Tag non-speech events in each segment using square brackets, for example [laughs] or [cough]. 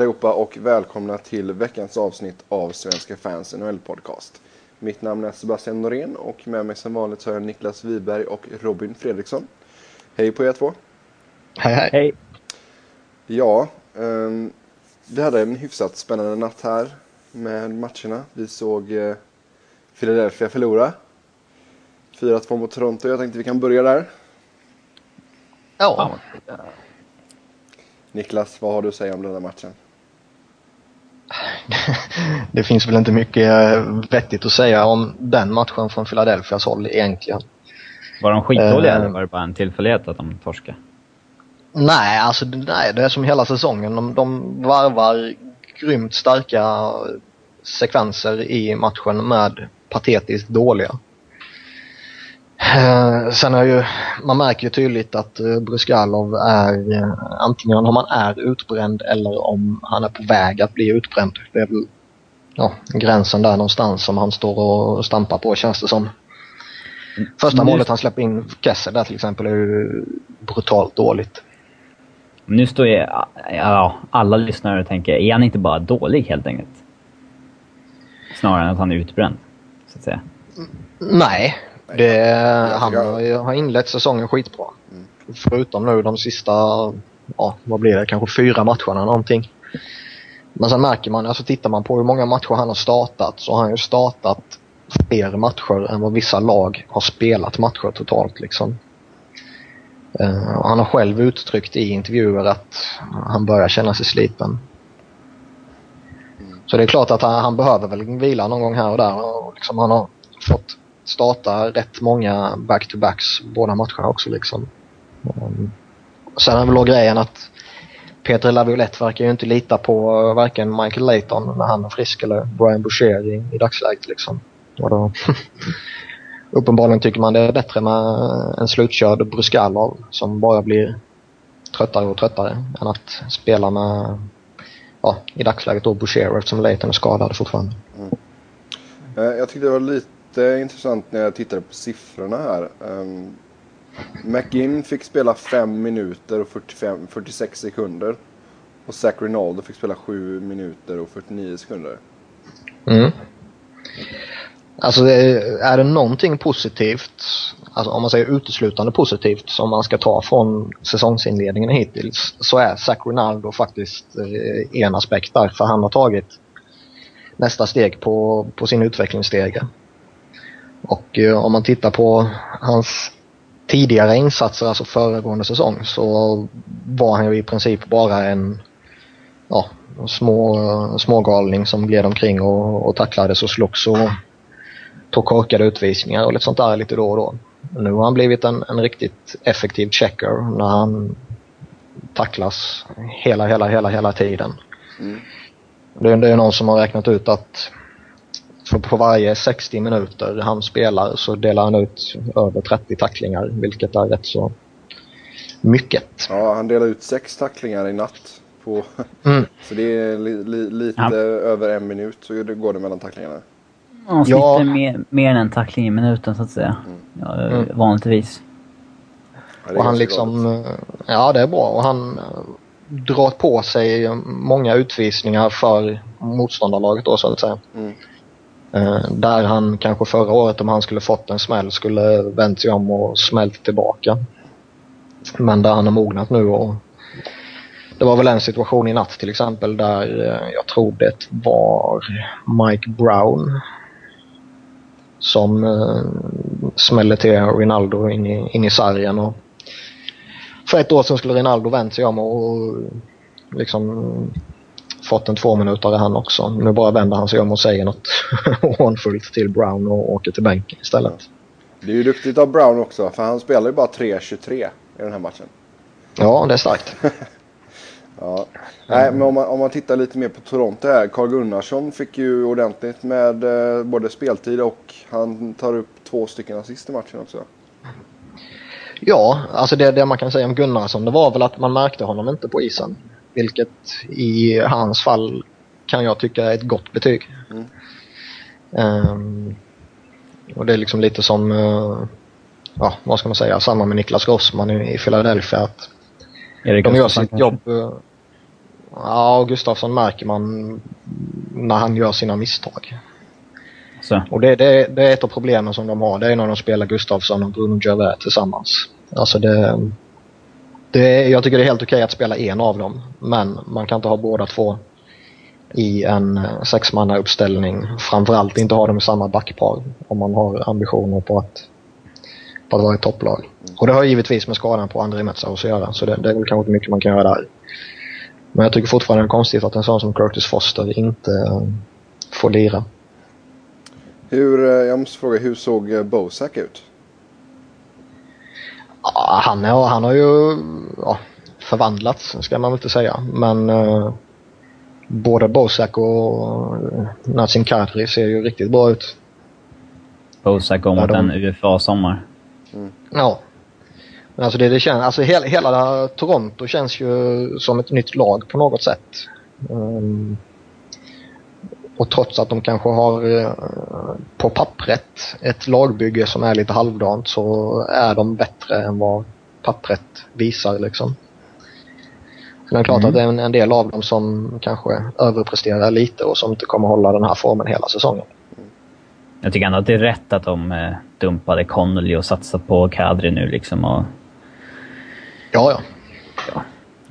Hej allihopa och välkomna till veckans avsnitt av Svenska fans NHL podcast. Mitt namn är Sebastian Norén och med mig som vanligt så har jag Niklas Wiberg och Robin Fredriksson. Hej på er två. Hej hej. Hej. Ja, um, vi hade en hyfsat spännande natt här med matcherna. Vi såg uh, Philadelphia förlora. 4-2 mot Toronto. Jag tänkte vi kan börja där. Ja, Niklas, vad har du att säga om den här matchen? [laughs] det finns väl inte mycket eh, vettigt att säga om den matchen från Philadelphias håll egentligen. Var de skitdåliga Eh. eller var det bara en tillfällighet att de torskade? Nej, alltså nej, det är som hela säsongen. De, de varvar grymt starka sekvenser i matchen med patetiskt dåliga. Eh, Sen är ju, man märker ju tydligt att eh, Bruskalov är eh, antingen om han är utbränd eller om han är på väg att bli utbränd. Det är väl ja, gränsen där någonstans som han står och stampar på känns det som. Första Nu- målet han släpper in, Kessel där till exempel, är ju brutalt dåligt. Nu står ju ja, alla lyssnare och tänker, är han inte bara dålig helt enkelt? Snarare än att han är utbränd, så att säga. Nej, det, jag han har, inlett säsongen skitbra. Mm. Förutom nu de sista, ja vad blir det, kanske fyra matcherna någonting. Men sen märker man, alltså tittar man på hur många matcher han har startat så har han ju startat fler matcher än vad vissa lag har spelat matcher totalt liksom. Och han har själv uttryckt i intervjuer att han börjar känna sig sliten. Så det är klart att han, han behöver väl vila någon gång här och där. Och liksom han har fått starta rätt många back-to-backs båda matcherna också liksom. Um, sen är väl då grejen att Peter Laviolette verkar ju inte lita på eh, varken Michael Layton när han är frisk eller Brian Boucher i, i dagsläget liksom. Och då, [laughs] uppenbarligen tycker man det är bättre med en slutkörd Bruskalov som bara blir tröttare och tröttare än att spela med, ja i dagsläget då Boucher eftersom Layton är skadad fortfarande. Mm. Eh, jag tyckte det var lite intressant när jag tittade på siffrorna här. Um, McGinn fick spela 5 minuter och 45, 46 sekunder. Och Zach Rinaldo fick spela 7 minuter och 49 sekunder. Mm. Alltså det- är det någonting positivt, alltså om man säger uteslutande positivt som man ska ta från säsongsinledningen hittills så är Zach Rinaldo faktiskt eh, en aspekt där för han har tagit nästa steg på, på sin utvecklingsstege. Och eh, om man tittar på hans tidigare insatser, alltså föregående säsong, så var han ju i princip bara en ja, små, smågalning som gled omkring och, och tacklades och slogs och tog korkade utvisningar och lite sånt där lite då och då. Nu har han blivit en, en riktigt effektiv checker när han tacklas hela, hela, hela, hela tiden. Mm. Det, det är någon som har räknat ut att för på varje 60 minuter han spelar så delar han ut över 30 tacklingar, vilket är rätt så mycket. Ja, han delade ut sex tacklingar i natt. På, Mm. så det är li, li, lite Ja. över en minut så det går det mellan tacklingarna. Han Ja. sliter mer, mer än en tackling i minuten, så att säga. Ja, Mm. Vanligtvis. Ja, det är Och han liksom, galet. eh, ja det är bra och han eh, drar på sig många utvisningar för motståndarlaget då så att säga. Mm. Eh, Där han kanske förra året om han skulle fått en smäll skulle vänt sig om och smält tillbaka. Men där han har mognat nu och det var väl en situation i natt till exempel där eh, jag tror det var Mike Brown som eh, smällde till Rinaldo in i, in i sargen. Och för ett år sedan skulle Rinaldo vänt sig om och liksom fått en två minuter han också. Nu bara vänder han sig om och säger något [laughs] hånfullt till Brown och åker till bänken istället. Det är ju duktigt av Brown också för han spelar ju bara 3-23 i den här matchen. Ja, det är starkt. [laughs] Ja. Nej, men om man, om man tittar lite mer på Toronto här. Carl Gunnarsson fick ju ordentligt med eh, både speltid och han tar upp två stycken assist i matchen också. Ja, alltså det, det man kan säga om Gunnarsson det var väl att man märkte honom inte på isen. Vilket i hans fall kan jag tycka är ett gott betyg. Mm. Ehm, och det är liksom lite som, eh, ja vad ska man säga, samma med Niklas Grossman i, i Philadelphia. Att Erik de gör Gustafsson sitt kanske? jobb. eh, Ja, Gustafsson märker man när han gör sina misstag. Så. Och det, det, det är ett av problemen som de har. Det är när de spelar Gustafsson och Bruno Gervais tillsammans. Alltså det, det... Jag tycker det är helt okej att spela en av dem. Men man kan inte ha båda två i en sexmannauppställning. Framförallt inte ha dem i samma backpar om man har ambitioner på att, på att vara ett topplag. Och det har givetvis med skadan på André Metsar att göra. Så det, det är väl kanske inte mycket man kan göra där. Men jag tycker fortfarande det är konstigt att en sån som Curtis Foster inte eh, får lira. Hur, eh, jag måste fråga, hur såg eh, Bosack ut? Ja, han, är, han har ju ja, förvandlats, ska man väl inte säga. Men eh, både Bosak och eh, Natsin Kadri ser ju riktigt bra ut. Bosak går mot de- en UFA-sommar. Ja. Men alltså det, det känns, alltså hela, hela Toronto känns ju som ett nytt lag på något sätt. Ehm, och trots att de kanske har eh, på pappret ett lagbygge som är lite halvdant så är de bättre än vad pappret visar liksom. Sen är det klart Mm. att det är en, en del av dem som kanske överpresterar lite och som inte kommer hålla den här formen hela säsongen. Jag tycker ändå att det är rätt att de eh, dumpade Connolly och satsade på Kadri nu liksom. Och Ja, ja.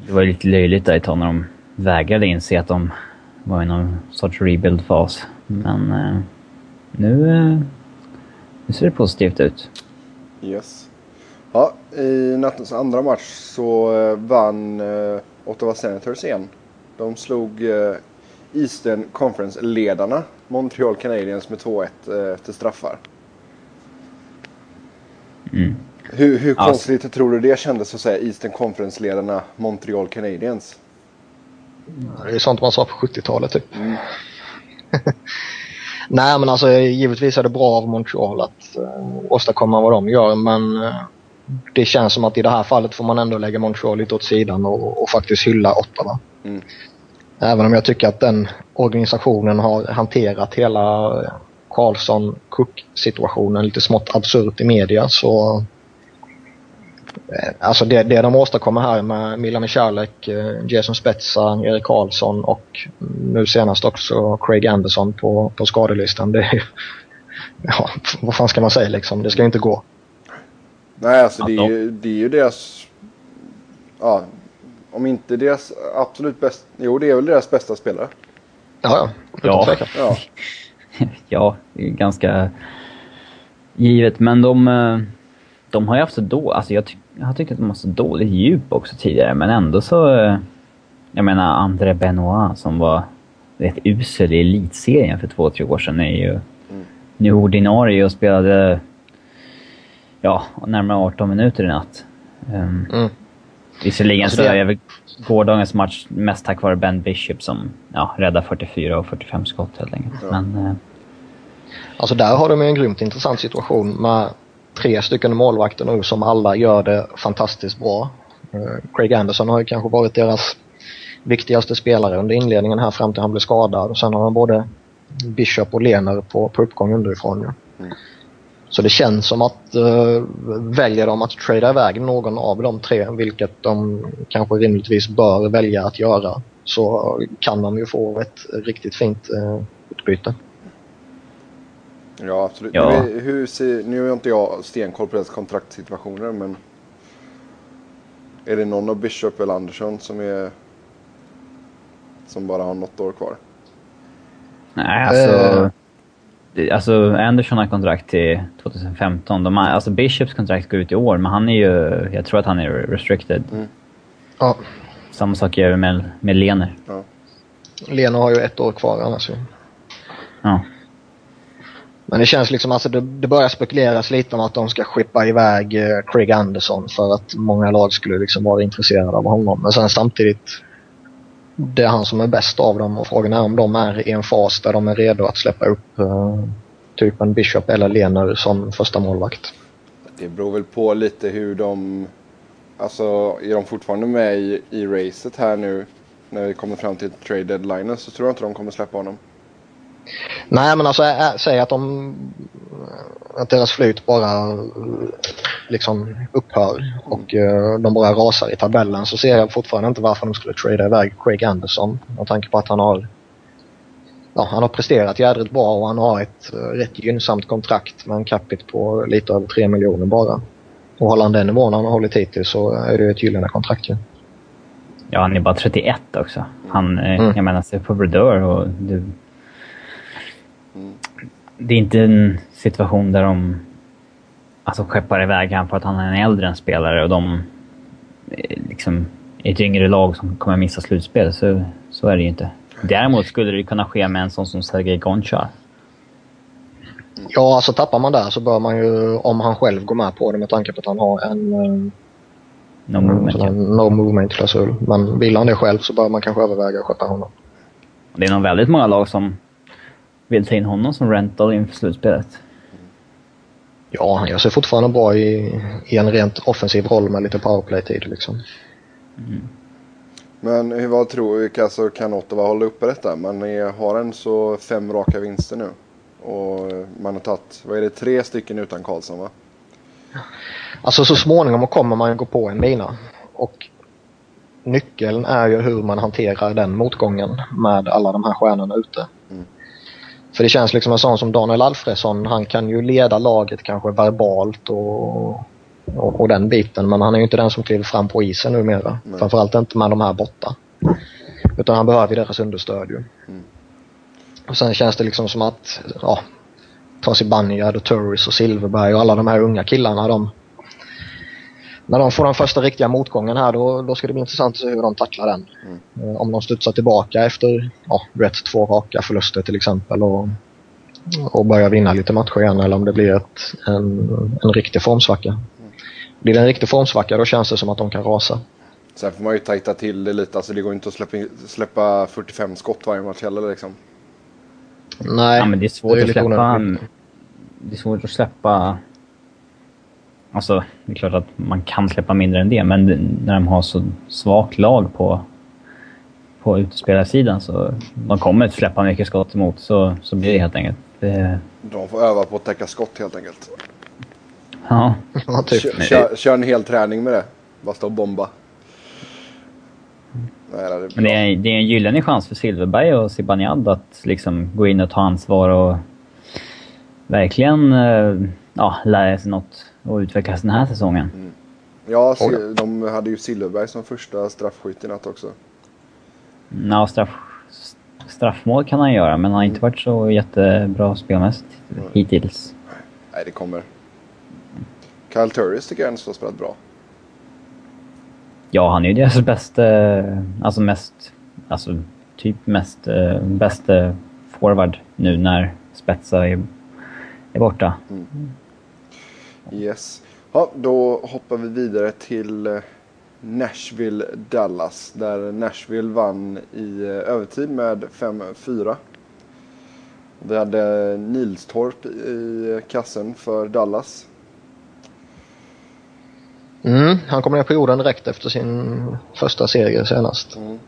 det var ju lite löjligt där ett tag när de vägrade inse att de var i någon sorts rebuild-fas. Men eh, nu, eh, nu ser det positivt ut. Yes. Ja, i nattens andra match så eh, vann Ottawa Senators igen. De slog Eastern Conference-ledarna Montreal Canadiens med 2-1 eh, efter straffar. Mm. Hur, hur konstigt tror du det kändes att säga Eastern Conference-ledarna Montreal Canadiens? Det är sånt man sa på 70-talet typ. [laughs] Nej men alltså givetvis är det bra av Montreal att uh, åstadkomma vad de gör men eh, det känns som att i det här fallet får man ändå lägga Montreal lite åt sidan och, och faktiskt hylla Ottawa. Mm. Även om jag tycker att den organisationen har hanterat hela eh, Karlsson-Cook-situationen lite smått absurt i media så Eh, Alltså det, det de åstadkommer här med Milan Michalek, eh, Jason Spezza, Erik Karlsson och nu senast också Craig Anderson på, på skadelistan. Det är ju, [laughs] ja, vad fan ska man säga liksom? Det ska ju inte gå. Nej, alltså det är, ju, det är ju deras... Ja, om inte deras absolut bästa... Jo, det är väl deras bästa spelare. Ja, ja. Utan Ja. Ja. [laughs] ja, det är ganska givet. Men de, eh, de har ju haft så då, alltså jag, ty- jag har tyckt att de har så dåligt djup också tidigare, men ändå så... Jag menar, André Benoit som var rätt usel i elitserien för två, tre år sedan är ju nu ordinarie och spelade ja, närmare 18 minuter i natt. Um, Mm. Visserligen Alltså så är väl gårdagens match mest tack vare Ben Bishop som ja, räddar 44 och 45 skott helt enkelt. Ja. Men eh, Alltså där har de ju en grymt intressant situation med tre stycken målvakter nu som alla gör det fantastiskt bra. Eh, Craig Anderson har ju kanske varit deras viktigaste spelare under inledningen här fram till han blev skadad. Och sen har han både Bishop och Lener på, på uppgång underifrån. Ja. Mm. Så det känns som att uh, väljer de att trada iväg någon av de tre, vilket de kanske rimligtvis bör välja att göra, så kan de ju få ett riktigt fint uh, utbyte. Ja, absolut. Ja. Nu, är- hur ser, nu har inte jag stenkoll på deras kontraktsituationer, men... Är det någon av Bishop eller Andersson som är... Som bara har något år kvar? nej, alltså... Det- Alltså Anderson har kontrakt till 2015. De har, alltså Bishops kontrakt går ut i år, men han är ju... Jag tror att han är restricted. Ja, Samma sak gör vi med, med Lener. Ja. Lena har ju ett år kvar annars ju. Ja. Men det känns liksom, alltså det, det börjar spekuleras lite om att de ska skippa iväg eh, Craig Anderson för att många lag skulle liksom vara intresserade av honom. Men sen samtidigt, det är han som är bäst av dem och frågan är om de är i en fas där de är redo att släppa upp eh, typ en Bishop eller Lener som första målvakt. Det beror väl på lite hur de... Alltså, är de fortfarande med i, i racet här nu? När vi kommer fram till trade deadline så tror jag inte de kommer släppa honom. Nej men alltså ä, säg att de att deras flyt bara liksom upphör och uh, de bara rasar i tabellen så ser jag fortfarande inte varför de skulle trada iväg Craig Anderson. Med tanke på att han har ja, han har presterat jädrigt bra och han har ett uh, rätt gynnsamt kontrakt med en capita på lite över 3 miljoner bara. Och håller han den nivån han har hållit hittills så är det ett gyllene kontrakt ju. Ja, han är bara 31 också. Han, eh, mm. jag menar, se på Brodeur och det... Mm. Det är inte en situation där de alltså, skeppar iväg honom för att han är en äldre än spelare och de eh, liksom är ett yngre lag som kommer missa slutspel. Så, så är det ju inte. Däremot skulle det kunna ske med en sån som Sergej Gonchar. Ja, alltså tappar man där så bör man ju, om han själv går med på det med tanke på att han har en eh, No movement, ja. No movement-klausul. Men vill han det själv så bör man kanske överväga att sköta honom. Det är nog väldigt många lag som vill ta in honom som rental inför slutspelet. Ja, han gör sig fortfarande bra i, i en rent offensiv roll med lite powerplay-tid liksom. Mm. Men vad tror vi, alltså, kan Ottawa hålla uppe detta? Man är, har en så fem raka vinster nu. Och man har tagit, vad är det, tre stycken utan Karlsson va? Alltså så småningom kommer man gå på en mina. Och nyckeln är ju hur man hanterar den motgången med alla de här stjärnorna ute. För det känns liksom en sån som Daniel Alfredsson, han kan ju leda laget kanske verbalt och, och, och den biten. Men han är ju inte den som kliver fram på isen numera. Nej. Framförallt inte med de här borta. Utan han behöver ju deras understöd ju. Mm. Och sen känns det liksom som att, ja, ta sig Banjard och Turris och Silverberg och alla de här unga killarna. De, när de får den första riktiga motgången här då, då ska det bli intressant att se hur de tacklar den. Mm. Eh, om de studsar tillbaka efter ja, rätt två raka förluster till exempel och, och börjar vinna lite matcher igen eller om det blir ett, en, en riktig formsvacka. Mm. Blir det en riktig formsvacka då känns det som att de kan rasa. Sen får man ju tajta till det lite. Alltså det går inte att släppa, släppa 45 skott varje match heller liksom. Nej, ja, men det är svårt det är att släppa... Det är svårt att släppa Alltså, det är klart att man kan släppa mindre än det, men när de har så svagt lag på, på utespelarsidan så de kommer att släppa mycket skott emot, så, så blir det helt enkelt. Det... De får öva på att täcka skott helt enkelt. Ja. ja typ. kör, kör, kör en hel träning med det. Bara stå och bomba. Nej, det är Men det är, det är en gyllene chans för Silverberg och Zibanejad att liksom gå in och ta ansvar och verkligen eh, ja, lära sig något och utvecklas den här säsongen. Mm. Ja, de hade ju Silverberg som första straffskytt i natt också. Ja, straff, straffmål kan han göra, men han har inte varit så jättebra spelmässigt mm. hittills. Nej, det kommer. Kyle Turris tycker jag ändå har spelat bra. Ja, han är ju deras bästa, alltså mest, alltså typ mest, äh, bästa forward nu när Spetsa är, är borta. Mm. Yes. Ja, då hoppar vi vidare till eh, Nashville Dallas. Där Nashville vann i eh, övertid med 5-4. Vi hade Nilstorp i kassen för Dallas. Mm, han kom ner på jorden direkt efter sin första seger senast. Mm.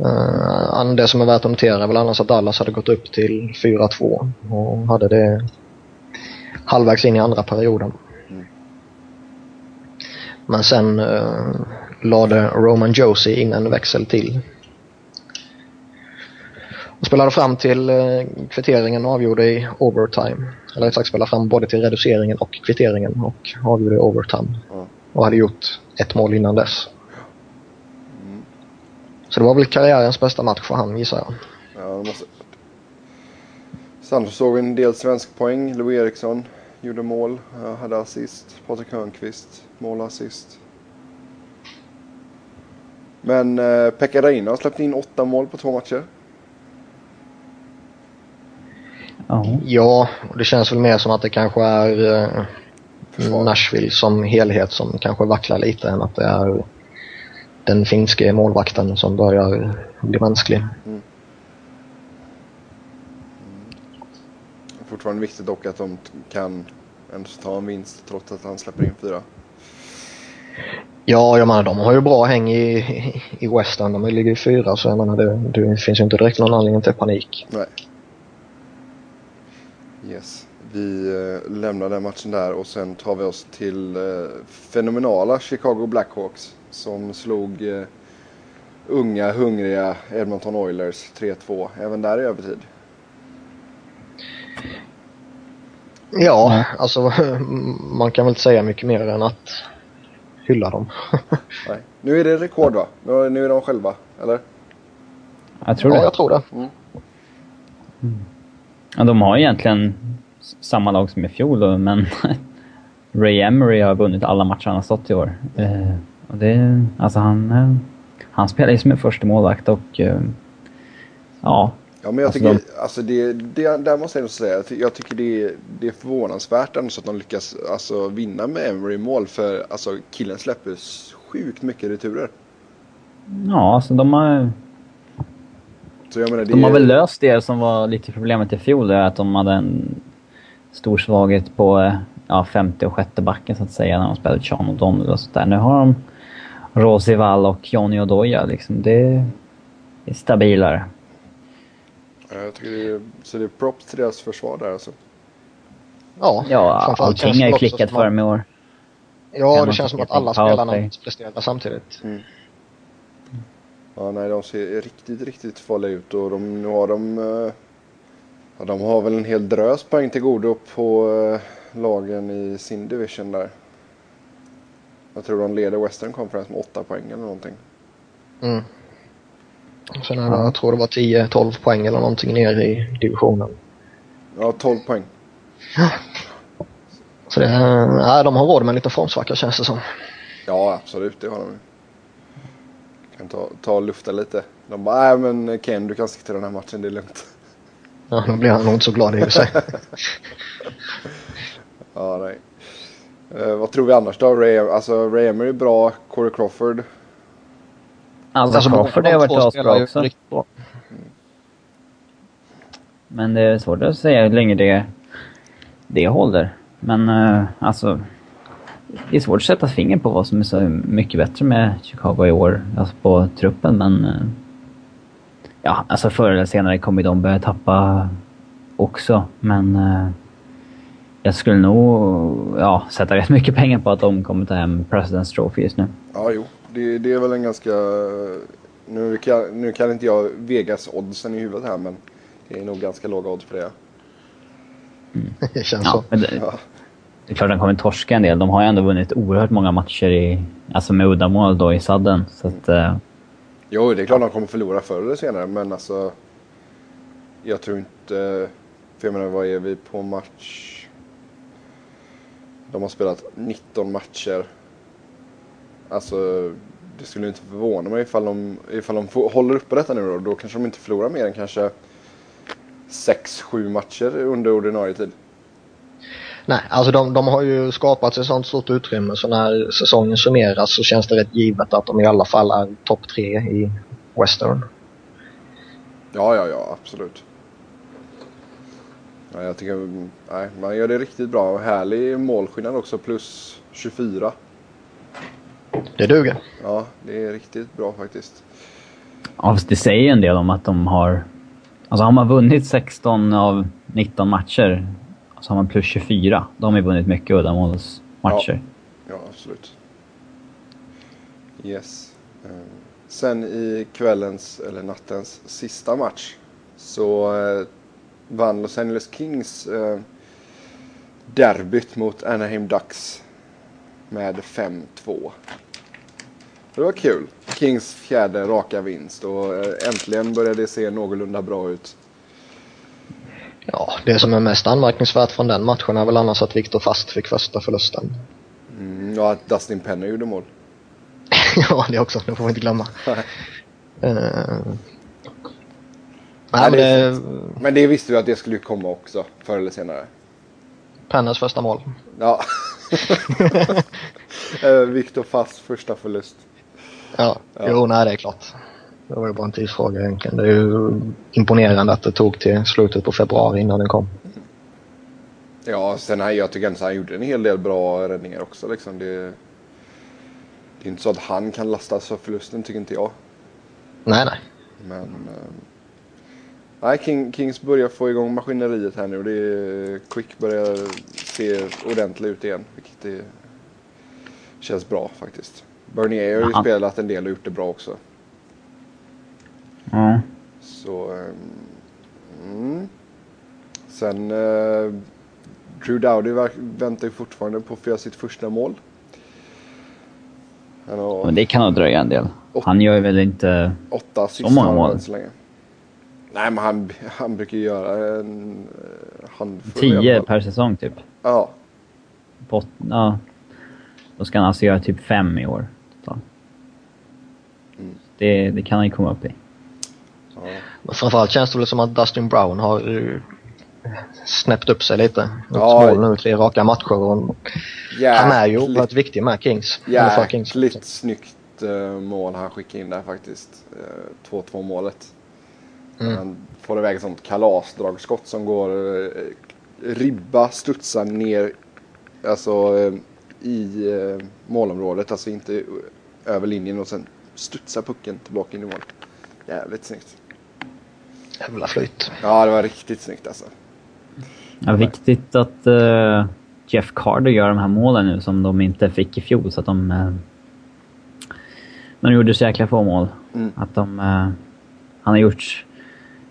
Uh, det som är värt att notera är väl annars att Dallas hade gått upp till 4-2 och hade det halvvägs in i andra perioden. Mm. Men sen uh, lade Roman Josie in en växel till. Och spelade fram till uh, kvitteringen och avgjorde i overtime. Eller rätt sagt spelade fram både till reduceringen och kvitteringen och avgjorde i overtime. Mm. Och hade gjort ett mål innan dess. Mm. Så det var väl karriärens bästa match för han gissar jag. Ja, det måste... Sen såg vi en del svensk poäng. Louis Eriksson gjorde mål, hade assist. Patrik Hörnqvist, mål och assist. Men eh, Pekka Reina har släppt in åtta mål på två matcher. Ja, och det känns väl mer som att det kanske är eh, Nashville som helhet som kanske vacklar lite än att det är den finske målvakten som börjar bli mänsklig. Mm. Fortfarande viktigt dock att de kan ändå ta en vinst trots att han släpper in fyra. Ja, jag menar de har ju bra häng i, i Western. De ligger i fyra så jag menar det, det finns ju inte direkt någon anledning till panik. Nej. Yes. Vi eh, lämnar den matchen där och sen tar vi oss till eh, fenomenala Chicago Blackhawks som slog eh, unga, hungriga Edmonton Oilers 3-2. Även där i övertid. Ja, alltså [laughs] man kan väl inte säga mycket mer än att hylla dem. [laughs] Nej. Nu är det rekord va? Nu nu är de själva, eller? Jag tror ja, det. jag tror det. Ja, de har egentligen samma lag som i fjol men [laughs] Ray Emery har vunnit alla matcher han har stått i år. Eh, och det, alltså han, eh, han spelar ju som en första målvakt och eh, ja, Ja, men jag Alltså, tycker, alltså det, det, där måste jag nog säga, jag ty- jag tycker det, det är förvånansvärt ändå så att de lyckas alltså, vinna med Emery mål för alltså, killen släpper sjukt mycket returer. ja alltså de har, menar, det de har är- väl löst det som var lite problemet i fjol, det är att de hade en stor svaghet på ja, femte och sjätte backen så att säga när de spelade Sean och Donald och sådär. Nu har de Rosival och Johnny Odoja liksom. Det är stabilare. Ja, jag tycker det är, så det är props till deras försvar där alltså. Ja, Ja, allting har ju klickat för dem i år. Ja, Kan det känns som att alla spelarna presterar samtidigt. Ja, nej, de ser riktigt, riktigt farliga ut och de, nu har de... eh, Ja, de har väl en hel drös poäng till godo på eh, lagen i sin division där. Jag tror de leder Western Conference med åtta poäng eller någonting. Mm. Sen är det, jag tror det var 10-12 poäng eller någonting ner i divisionen. Ja, 12 poäng. Så det, nej, de har råd med en liten formsvacka känns det som. Ja, absolut. Det har de ju. Kan ta, ta och lufta lite. De bara, nej men Ken du kan sticka till den här matchen, det är lugnt. Ja, då blir han nog inte så glad i och sig. [laughs] Ja, nej. Eh, vad tror vi annars då? Ray, alltså, Ray Emery är bra, Corey Crawford. Alltså, Alltså, Crawford har varit asbra också. riktigt. Men det är svårt att säga hur länge det, det håller. Men eh, alltså... Det är svårt att sätta finger på vad som är så mycket bättre med Chicago i år. Alltså på truppen, men... eh, Ja, alltså förr eller senare kommer de börja tappa också. Men... eh, Jag skulle nog ja, sätta rätt mycket pengar på att de kommer ta hem President's Trophy just nu. Ja, jo. Det, det är väl en ganska... Nu kan, nu kan inte jag Vegas-oddsen i huvudet här, men det är nog ganska låga odds på det. Det [laughs] känns Ja, så. men det, Ja. det är klart de kommer torska en del. De har ju ändå vunnit oerhört många matcher i, alltså med uddamål då i sadden. Så att, eh, Jo, det är klart de kommer förlora förr eller senare, men alltså... Jag tror inte... För jag menar, vad är vi på match? De har spelat 19 matcher. Alltså, det skulle inte förvåna mig ifall de, ifall de håller uppe detta nu då. Då kanske de inte förlorar mer än kanske 6-7 matcher under ordinarie tid. Nej, alltså de, de har ju skapat sig sånt stort utrymme så när säsongen summeras så känns det rätt givet att de i alla fall är topp tre i Western. Ja, ja, ja, absolut. Ja, jag tycker, nej, man gör det riktigt bra. Härlig målskillnad också, plus 24. Det duger. Ja, det är riktigt bra faktiskt. ja, det säger ju en del om att de har... Alltså har man vunnit 16 av 19 matcher så har man plus 24. Då har man ju vunnit mycket uddamålsmatcher. Ja, absolut. Yes. Eh, Sen i kvällens, eller nattens, sista match så eh, vann Los Angeles Kings eh, derbyt mot Anaheim Ducks med 5-2. Det var kul. Kings fjärde raka vinst och eh, äntligen började det se någorlunda bra ut. Ja, det som är mest anmärkningsvärt från den matchen är väl annars att Viktor Fast fick första förlusten. Mm, ja, att Dustin Penner gjorde mål. [laughs] ja, det också. Det får vi inte glömma. [laughs] Uh, Nej, men det det Men det visste vi att det skulle komma också, förr eller senare. Penners första mål. Ja. [laughs] [laughs] Eh, Viktor Fast första förlust. Ja, Ja. jo, nej det är klart. Det var ju bara en tidsfråga egentligen. Det är ju imponerande att det tog till slutet på februari innan den kom. Ja, sen här, jag tycker ändå han gjorde en hel del bra räddningar också. Liksom. Det, det är inte så att han kan lastas för förlusten, tycker inte jag. Nej, nej. Men... eh, Nej, King, Kings börjar få igång maskineriet här nu. Det är, Quick börjar se ordentlig ut igen. Vilket det känns bra faktiskt. Bernier har ju Ja. spelat en del och gjort det bra också. Ja. Så... Mm. Sen... Uh, Drew Dowdy väntar ju fortfarande på att få göra sitt första mål. Men det kan nog dröja en del. Han gör väl inte... åtta Så många mål. än så länge. Nej, men han, han brukar ju göra en eh, handfull Tio per säsong typ. Ja, På, åt- ja. Då ska han alltså göra typ fem i år. totalt. Mm. Det, det kan han ju komma upp i. ja. Men framförallt känns det väl som att Dustin Brown har snäppt upp sig lite. Ja. Mål nu tre raka matcher och han är ju oerhört viktig med Kings. För Kings. Jäkligt snyggt eh, mål han skickade in där faktiskt. Eh, 2-2 målet. Mm. Han får iväg ett sånt kalasdragskott som går eh, ribba, studsar ner alltså eh, i eh, målområdet. Alltså inte över linjen och sen studsar pucken tillbaka in i mål. Jävligt snyggt. Jävla flyt. Ja, det var riktigt snyggt alltså. Ja, viktigt att eh, Jeff Carter gör de här målen nu som de inte fick i fjol. Så att de... Uh, de gjorde så jäkla få mål. Mm. Att de... eh, han har gjort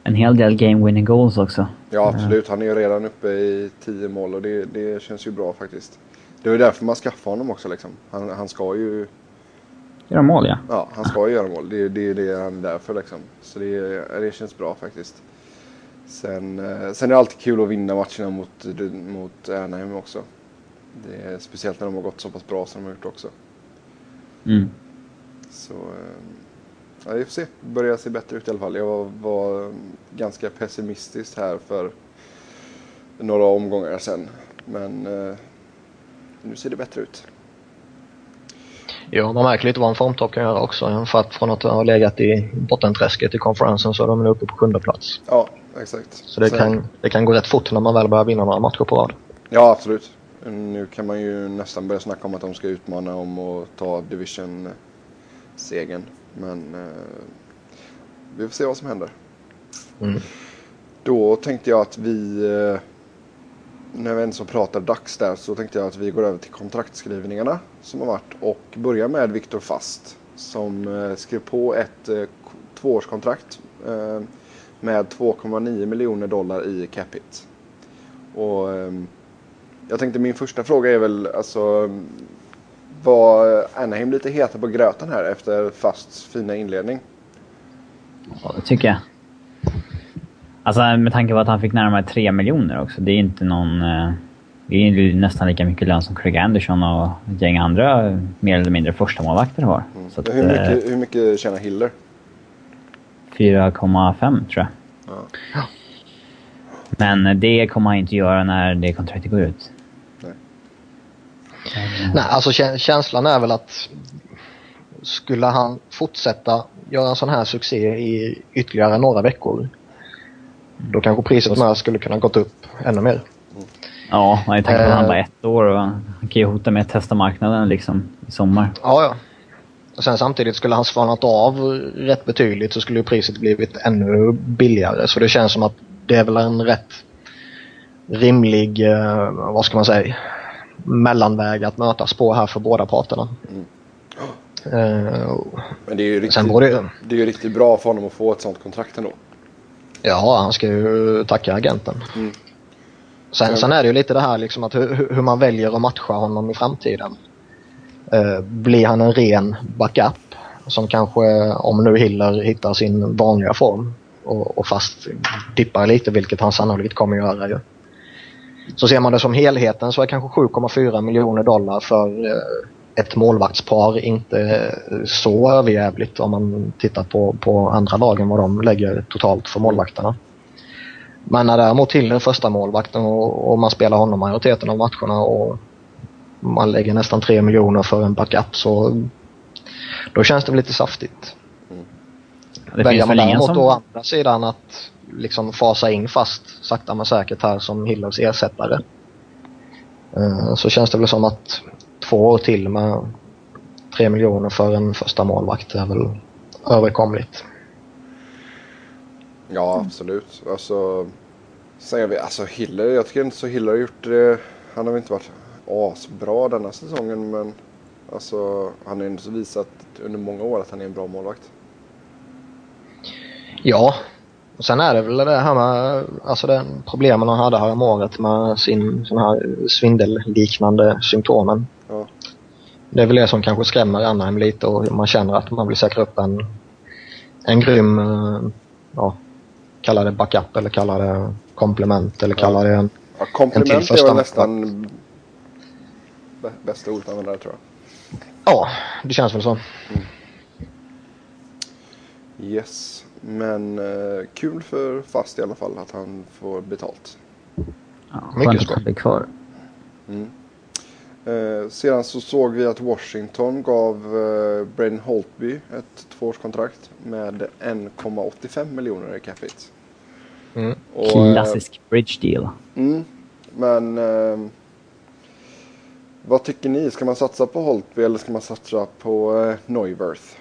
en hel del game winning goals också. Ja, absolut. Han är ju redan uppe i 10 mål och det, det känns ju bra faktiskt. Det var ju därför man skaffade honom också liksom. Han, han ska ju Gör mål ja. Ja, han ska ju göra mål. Det det, är det han är där för liksom. Så det, det känns bra faktiskt. Sen, eh, sen är det alltid kul att vinna matcherna mot, mot Anaheim också. Det är speciellt när de har gått så pass bra som de har gjort också. Mm. Så eh, ja, vi får se. Börjar se bättre ut i alla fall. Jag var, var ganska pessimistisk här för några omgångar sen. Men eh, nu ser det bättre ut. Ja, man märker lite vad en formtopp kan göra också. För att från att ha legat i bottenträsket i konferensen så är de nu uppe på sjunde plats. Ja, exakt. Så det, Sen- kan, det kan gå rätt fort när man väl börjar vinna några matcher på rad. Ja, absolut. Nu kan man ju nästan börja snacka om att de ska utmana om att ta division-segern. Men eh, vi får se vad som händer. Mm. Då tänkte jag att vi, eh, när vi ens pratar dags där, så tänkte jag att vi går över till kontraktskrivningarna som har varit och börjar med Viktor Fast som eh, skrev på ett eh, tvåårskontrakt eh, med 2,9 miljoner dollar i capita. Och ehm, jag tänkte min första fråga är väl alltså var Anaheim lite heta på gröten här efter Fasts fina inledning? Ja, det tycker jag. Alltså med tanke på att han fick närmare 3 miljoner också. Det är inte någon... eh, Det är ju nästan lika mycket lön som Craig Anderson och ett gäng andra eh, mer eller mindre första målvakter har. Så att, hur, eh, mycket, hur mycket tjänar Hiller? 4,5 tror jag. Ja. Men det kommer han inte göra när det kontraktet går ut. Nej. Nej, alltså kä- känslan är väl att skulle han fortsätta göra en sån här succé i ytterligare några veckor då kanske priset med skulle kunna gått upp ännu mer. Ja, man ju tänkt på att han Eh. bara ett år och han kan ju hota med att testa marknaden liksom i sommar. Ja, ja. Och sen samtidigt skulle han svalnat av rätt betydligt så skulle priset blivit ännu billigare. Så det känns som att det är väl en rätt rimlig, eh, vad ska man säga, mellanväg att mötas på här för båda parterna. Eh, Men det är ju riktigt, det det är ju riktigt bra för honom att få ett sånt kontrakt ändå. Ja, han ska ju tacka agenten. Mm. Sen, sen är det ju lite det här liksom att hur, hur man väljer att matcha honom i framtiden. Eh, blir han en ren backup som kanske, om nu Hiller hittar sin vanliga form och, och fast dippar lite, vilket han sannolikt kommer göra ju. Så ser man det som helheten så är kanske 7,4 miljoner dollar för eh, ett målvaktspar inte eh, så överjävligt om man tittar på, på andra lagen vad de lägger totalt för målvakterna. Men när däremot till den första målvakten och, och man spelar honom majoriteten av matcherna och man lägger nästan 3 miljoner för en backup så då känns det väl lite saftigt. Det Väljer man däremot som... å andra sidan att liksom fasa in fast sakta men säkert här som Hillers ersättare. eh, Så känns det väl som att två år till med 3 miljoner för en första målvakt är väl överkomligt. Ja, absolut. Alltså, säger vi, alltså Hiller, jag tycker inte så Hiller har gjort det. Han har väl inte varit asbra denna säsongen men alltså han har ju visat under många år att han är en bra målvakt. Ja. Och sen är det väl det här med alltså den problemen han hade här om året med sin sån här svindelliknande symptomen. Ja. Det är väl det som kanske skrämmer Anaheim lite och man känner att man vill säkra upp en, en grym, eh, ja, kalla det backup eller kalla det komplement eller kalla det en... Ja, En komplement till är första väl nästan bä- bästa ordet att använda där tror jag. Ja, det känns väl så. Yes, men eh, kul för Fast i alla fall att han får betalt. Ja, Mycket skönt att skoj. han blir kvar. Eh, sedan så såg vi att Washington gav eh, Braden Holtby ett tvåårskontrakt med 1,85 miljoner i cap. Mm. Och, eh, Klassisk bridge deal. Mm, men eh, vad tycker ni? Ska man satsa på Holtby eller ska man satsa på eh, Neuwirth?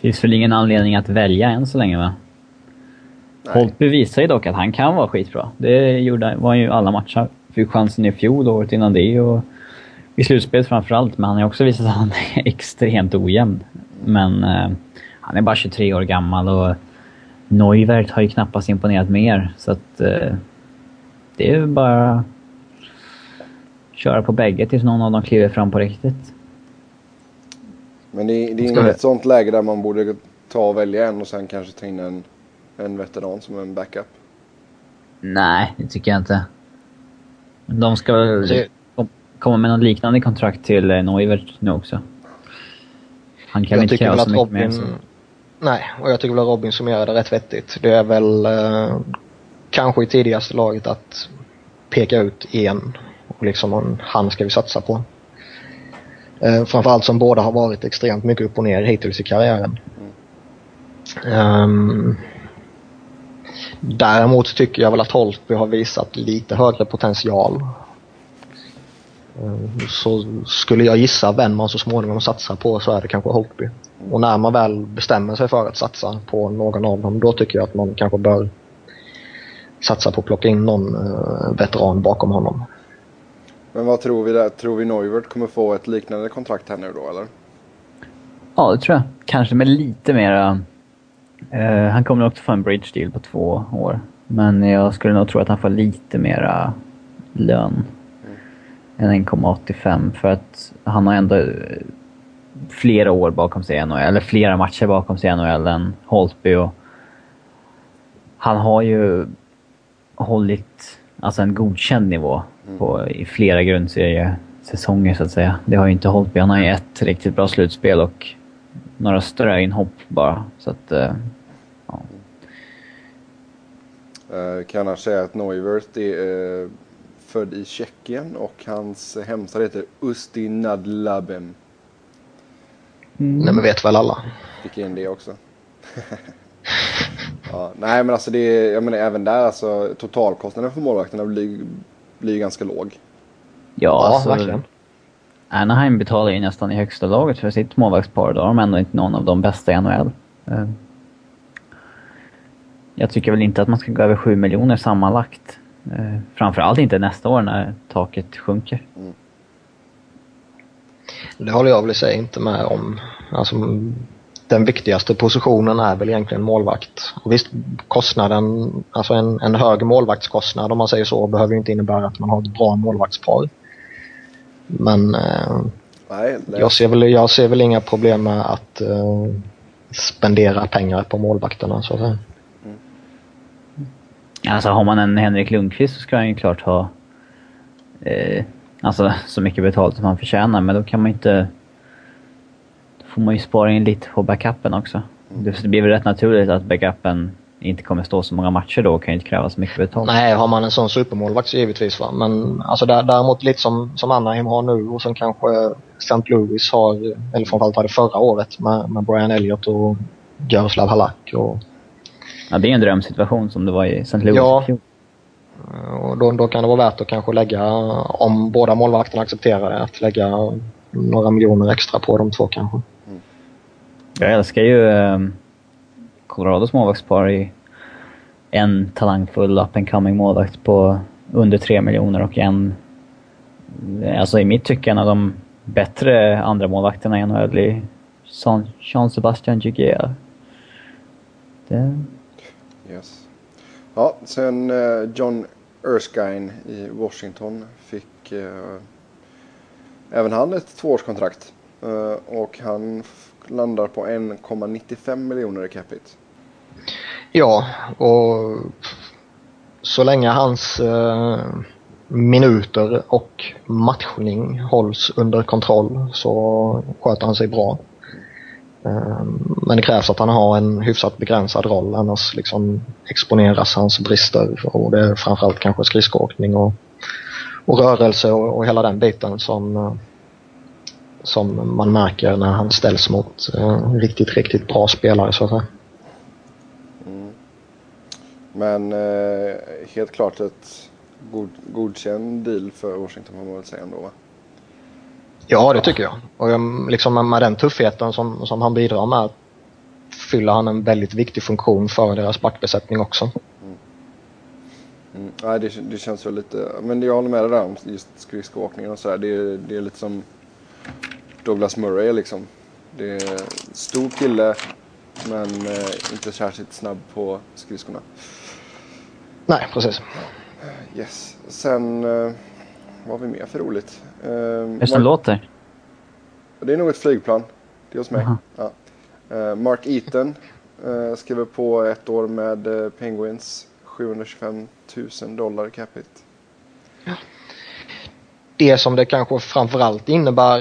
Finns väl ingen anledning att välja än så länge va? Nej. Holtby visar ju dock att han kan vara skitbra. Det gjorde, var ju alla matcher. Fick chansen i fjol och året innan det och i slutspelet framförallt. Men han har också visat att han är [laughs] extremt ojämn. Men eh, han är bara 23 år gammal och Neuwert har ju knappast imponerat mer. Så att eh, det är ju bara köra på bägge tills någon av dem kliver fram på riktigt. Men det, det är inget sånt läge där man borde ta och välja en och sen kanske ta in en, en veteran som en backup. Nej, det tycker jag inte. De ska väl Det- kom- komma med något liknande kontrakt till eh, Neuwert nu också. Han kan Jag inte tycker kräva så att mycket mer. Robin... Så. Nej, och jag tycker väl att Robin summerade rätt vettigt. Det är väl eh, kanske i tidigaste laget att peka ut en och liksom om han ska vi satsa på. Eh, framförallt som båda har varit extremt mycket upp och ner hittills i karriären. Um, däremot tycker jag väl att Holtby har visat lite högre potential. Ehm, så skulle jag gissa vem man så småningom satsar på så är det kanske Holtby. Och när man väl bestämmer sig för att satsa på någon av dem då tycker jag att man kanske bör satsa på att plocka in någon eh, veteran bakom honom. Men vad tror vi där? Tror vi Neuvert kommer få ett liknande kontrakt här nu då eller? Ja, det tror jag. Kanske med lite mera... Eh, eh, han kommer också få en bridge deal på två år. Men jag skulle nog tro att han får lite mera eh, lön än 1,85 för att han har ändå eh, flera år bakom sig i NHL, eller flera matcher bakom sig i NHL än Holtby och han har ju hållit alltså en godkänd nivå på, i flera grundseriesäsonger så att säga. Det har ju inte Holtby. Han har ju ett riktigt bra slutspel och några ströinhopp bara. Så att, eh, ja. Eh, kan jag säga att Neuwirth är eh, född i Tjeckien och hans hemstad heter Ustinadlabem. Nej men vet väl alla. Fick in det också. [laughs] ja, nej men alltså det är, jag menar även där alltså totalkostnaden för målvakterna blir, ju ganska låg. Ja, Ja, alltså, verkligen. Anaheim betalar ju nästan i högsta laget för sitt målvaktspar. Då har de ändå inte någon av de bästa i NHL. Eh, Jag tycker väl inte att man ska gå över 7 miljoner sammanlagt. Eh, Framförallt inte nästa år när taket sjunker. Det håller jag väl i sig inte med om. Alltså, den viktigaste positionen är väl egentligen målvakt. Och visst, kostnaden, alltså en, en hög målvaktskostnad om man säger så, behöver ju inte innebära att man har ett bra målvaktspar. Men eh, Nej, det, jag, ser väl, jag ser väl inga problem med att eh, spendera pengar på målvakterna så att säga. Alltså har man en Henrik Lundqvist så ska han ju klart ha eh, alltså, så mycket betalt som han förtjänar. Men då kan man inte... Får man ju spara in lite på backupen också. Det blir väl rätt naturligt att backupen inte kommer stå så många matcher då och kan ju inte kräva så mycket betalt. Nej, har man en sån supermålvakt så givetvis va. Men alltså där, däremot lite som, som Anaheim har nu och som kanske St. Louis har, eller framförallt hade förra året med, med Brian Elliott och Jaroslav Halak. Och, Ja, det är en drömsituation som det var i St. Louis Ja. och då, då kan det vara värt att kanske lägga, om båda målvakterna accepterar det, att lägga några miljoner extra på de två kanske. Jag älskar ju eh, Colorados målvaktspar i en talangfull up and coming målvakt på under 3 miljoner och en, alltså i mitt tycke, en av de bättre andra målvakterna i NHL i Jean-Sebastian Giguère. Det... Yes. Ja, sen eh, John Erskine i Washington fick eh, även han ett tvåårskontrakt. Eh, och han landar på 1,95 miljoner i capita. Ja, och så länge hans eh, minuter och matchning hålls under kontroll så sköter han sig bra. Eh, men det krävs att han har en hyfsat begränsad roll annars liksom exponeras hans brister och det är framförallt kanske skridskoåkning och, och rörelse och, och hela den biten som, eh, som man märker när han ställs mot eh, riktigt, riktigt bra spelare så att säga. Men eh, helt klart ett god, godkänd deal för Washington får man väl säga ändå va? Ja, det tycker jag. Och liksom med den tuffheten som, som han bidrar med fyller han en väldigt viktig funktion för deras backbesättning också. Mm. Mm. Nej, det, det känns väl lite, men jag håller med dig där om just skridskoåkningen och sådär. Det, det är lite som Douglas Murray liksom. Det är stor kille men eh, inte särskilt snabb på skridskorna. Nej, precis. Yes. Sen, eh, vad har vi mer för roligt? Eh, Hur som låter? Det är nog ett flygplan. Det är hos mig. Ja. Eh, Mark Eaton eh, skriver på ett år med Penguins. 725 000 dollar capita. Ja. Det som det kanske framförallt innebär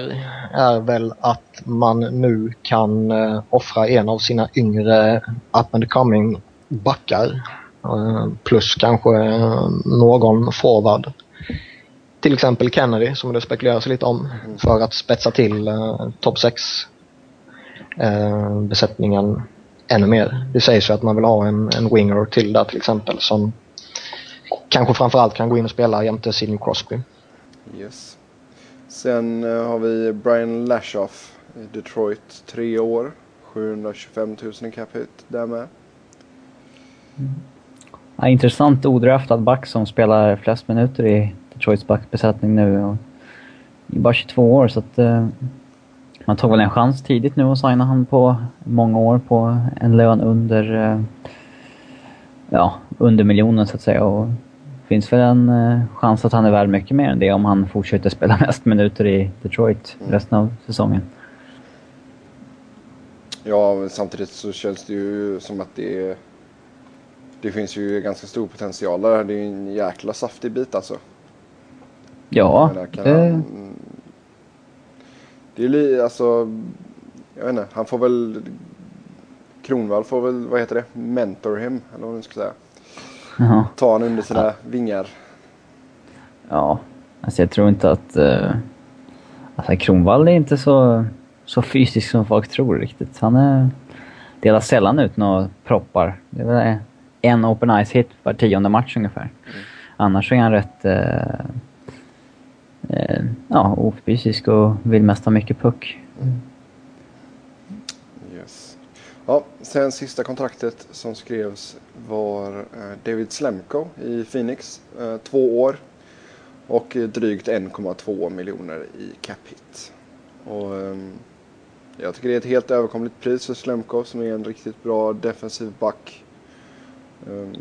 är väl att man nu kan eh, offra en av sina yngre up and coming backar Eh, plus kanske eh, någon forward. Till exempel Kennedy som det spekuleras lite om för att spetsa till eh, topp 6 eh, besättningen ännu mer. Det sägs ju att man vill ha en, en winger till där till exempel som kanske framförallt kan gå in och spela jämte Sidney Crosby. Yes. Sen eh, har vi Brian Lashoff i Detroit, tre år. 725 000 i Cup Hit, där med. Mm. Ja, intressant odraftad back som spelar flest minuter i Detroits backbesättning nu. Och är bara 22 år så att uh, man tog väl en chans tidigt nu och signa han på många år på en lön under uh, ja, under miljonen så att säga. Och finns väl en uh, chans att han är värd mycket mer än det om han fortsätter spela [laughs] mest minuter i Detroit resten av säsongen. Ja, men samtidigt så känns det ju som att det är det finns ju ganska stor potential där. Det är ju en jäkla saftig bit alltså. Ja. det... Han, det är li, alltså, jag vet inte, han får väl, Kronvall får väl, vad heter det, mentor him, eller vad man ska säga. Ta honom under sina ja. vingar. Ja, alltså jag tror inte att, uh, alltså Kronvall är inte så, så fysisk som folk tror riktigt. Han är, delar sällan ut några proppar. Det är väl en open ice hit var tionde match ungefär. Mm. Annars är han rätt eh, eh, ja, ofysisk och vill mest ha mycket puck. Mm. Ja, sen sista kontraktet som skrevs var eh, David Slemko i Phoenix. Eh, två år och drygt 1,2 miljoner i cap hit. Och, ehm, jag tycker det är ett helt överkomligt pris för Slemko som är en riktigt bra defensiv back. Ehm,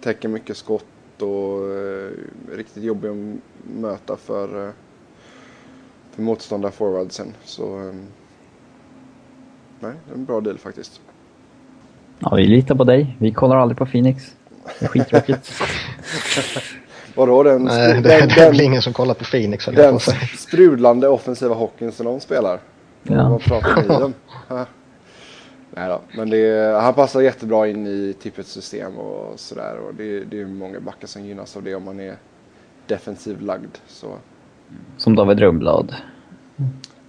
täcker mycket skott och är riktigt jobbig att möta för, för motståndarforwardsen. Så ehm, nej, det är en bra deal faktiskt. Ja, vi litar på dig. Vi kollar aldrig på Phoenix. Det är skittråkigt. [laughs] Vadå den... Nej, det, den, det är väl ingen som kollar på Phoenix. Den sprudlande offensiva hockeyn som de spelar. Ja. Vad pratar ni om? [laughs] Nej då, men det, han passar jättebra in i Tippets system och sådär. Och det, det är många backar som gynnas av det om man är defensiv lagd. Så. Som David Rundblad.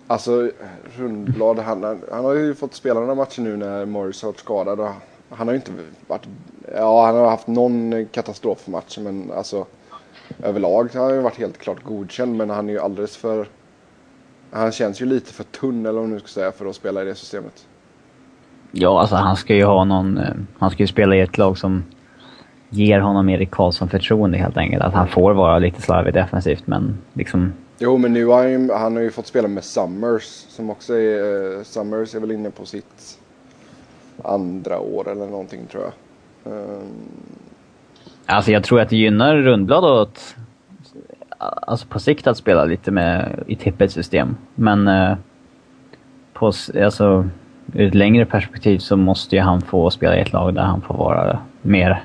Alltså Rundblad, han, han har ju fått spela några matcher nu när Morris har varit skadad. Och han har ju inte varit, ja han har haft någon katastrofmatch men alltså överlag har han ju varit helt klart godkänd men han är ju alldeles för, han känns ju lite för tunn eller vad man nu ska säga för att spela i det systemet. Ja, alltså han ska ju ha någon... Eh, han ska ju spela i ett lag som ger honom Erik Karlsson förtroende helt enkelt. Att han får vara lite slarvig defensivt men liksom... Jo, men nu har han, ju, han har ju fått spela med Summers som också är... eh, Summers är väl inne på sitt andra år eller någonting tror jag. Um... Alltså jag tror att det gynnar Rundblad att... Alltså på sikt att spela lite med i tippets system. Men eh, på, alltså, ur ett längre perspektiv så måste ju han få spela i ett lag där han får vara mer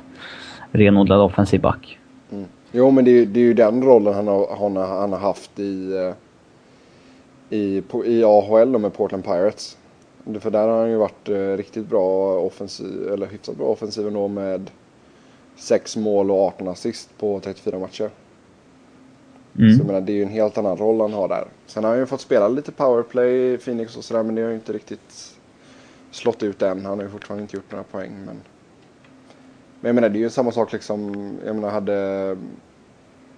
renodlad offensiv back. Jo, men det är, ju- det är ju den rollen han har, han har, han har haft i, eh, i, på, i AHL då med Portland Pirates. För där har han ju varit eh, riktigt bra offensiv, eller hyfsat bra offensiv ändå med 6 mål och 18 assist på 34 matcher. Så jag Mm. menar, det är ju en helt annan roll han har där. Sen har han ju fått spela lite powerplay i Phoenix och sådär men det har ju inte riktigt slått ut än. Han har ju fortfarande inte gjort några poäng men... Men jag menar det är ju samma sak liksom, jag menar hade...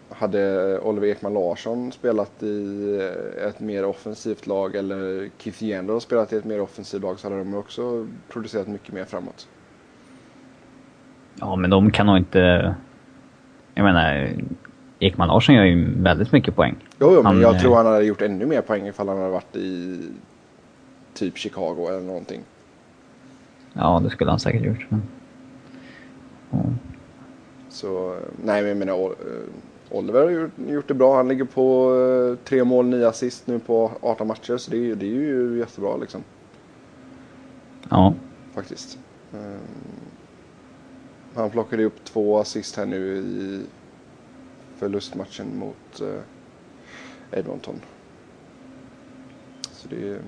Hade Oliver Ekman Larsson spelat i ett mer offensivt lag eller Keith Yandel spelat i ett mer offensivt lag så hade de också producerat mycket mer framåt. Ja, men de kan nog inte... Jag menar, Ekman Larsson gör ju väldigt mycket poäng. Jo, jo men Han, jag eh, tror han hade gjort ännu mer poäng ifall han hade varit i typ Chicago eller någonting. Ja, det skulle han säkert gjort. Men... Så nej men jag menar eh, Oliver har gjort, gjort det bra. Han ligger på eh, tre mål, nio assist nu på 18 matcher. Så det det är ju jättebra liksom. ja. Faktiskt. Eh, Han plockade upp två assist här nu i förlustmatchen mot Edmonton. Så det är,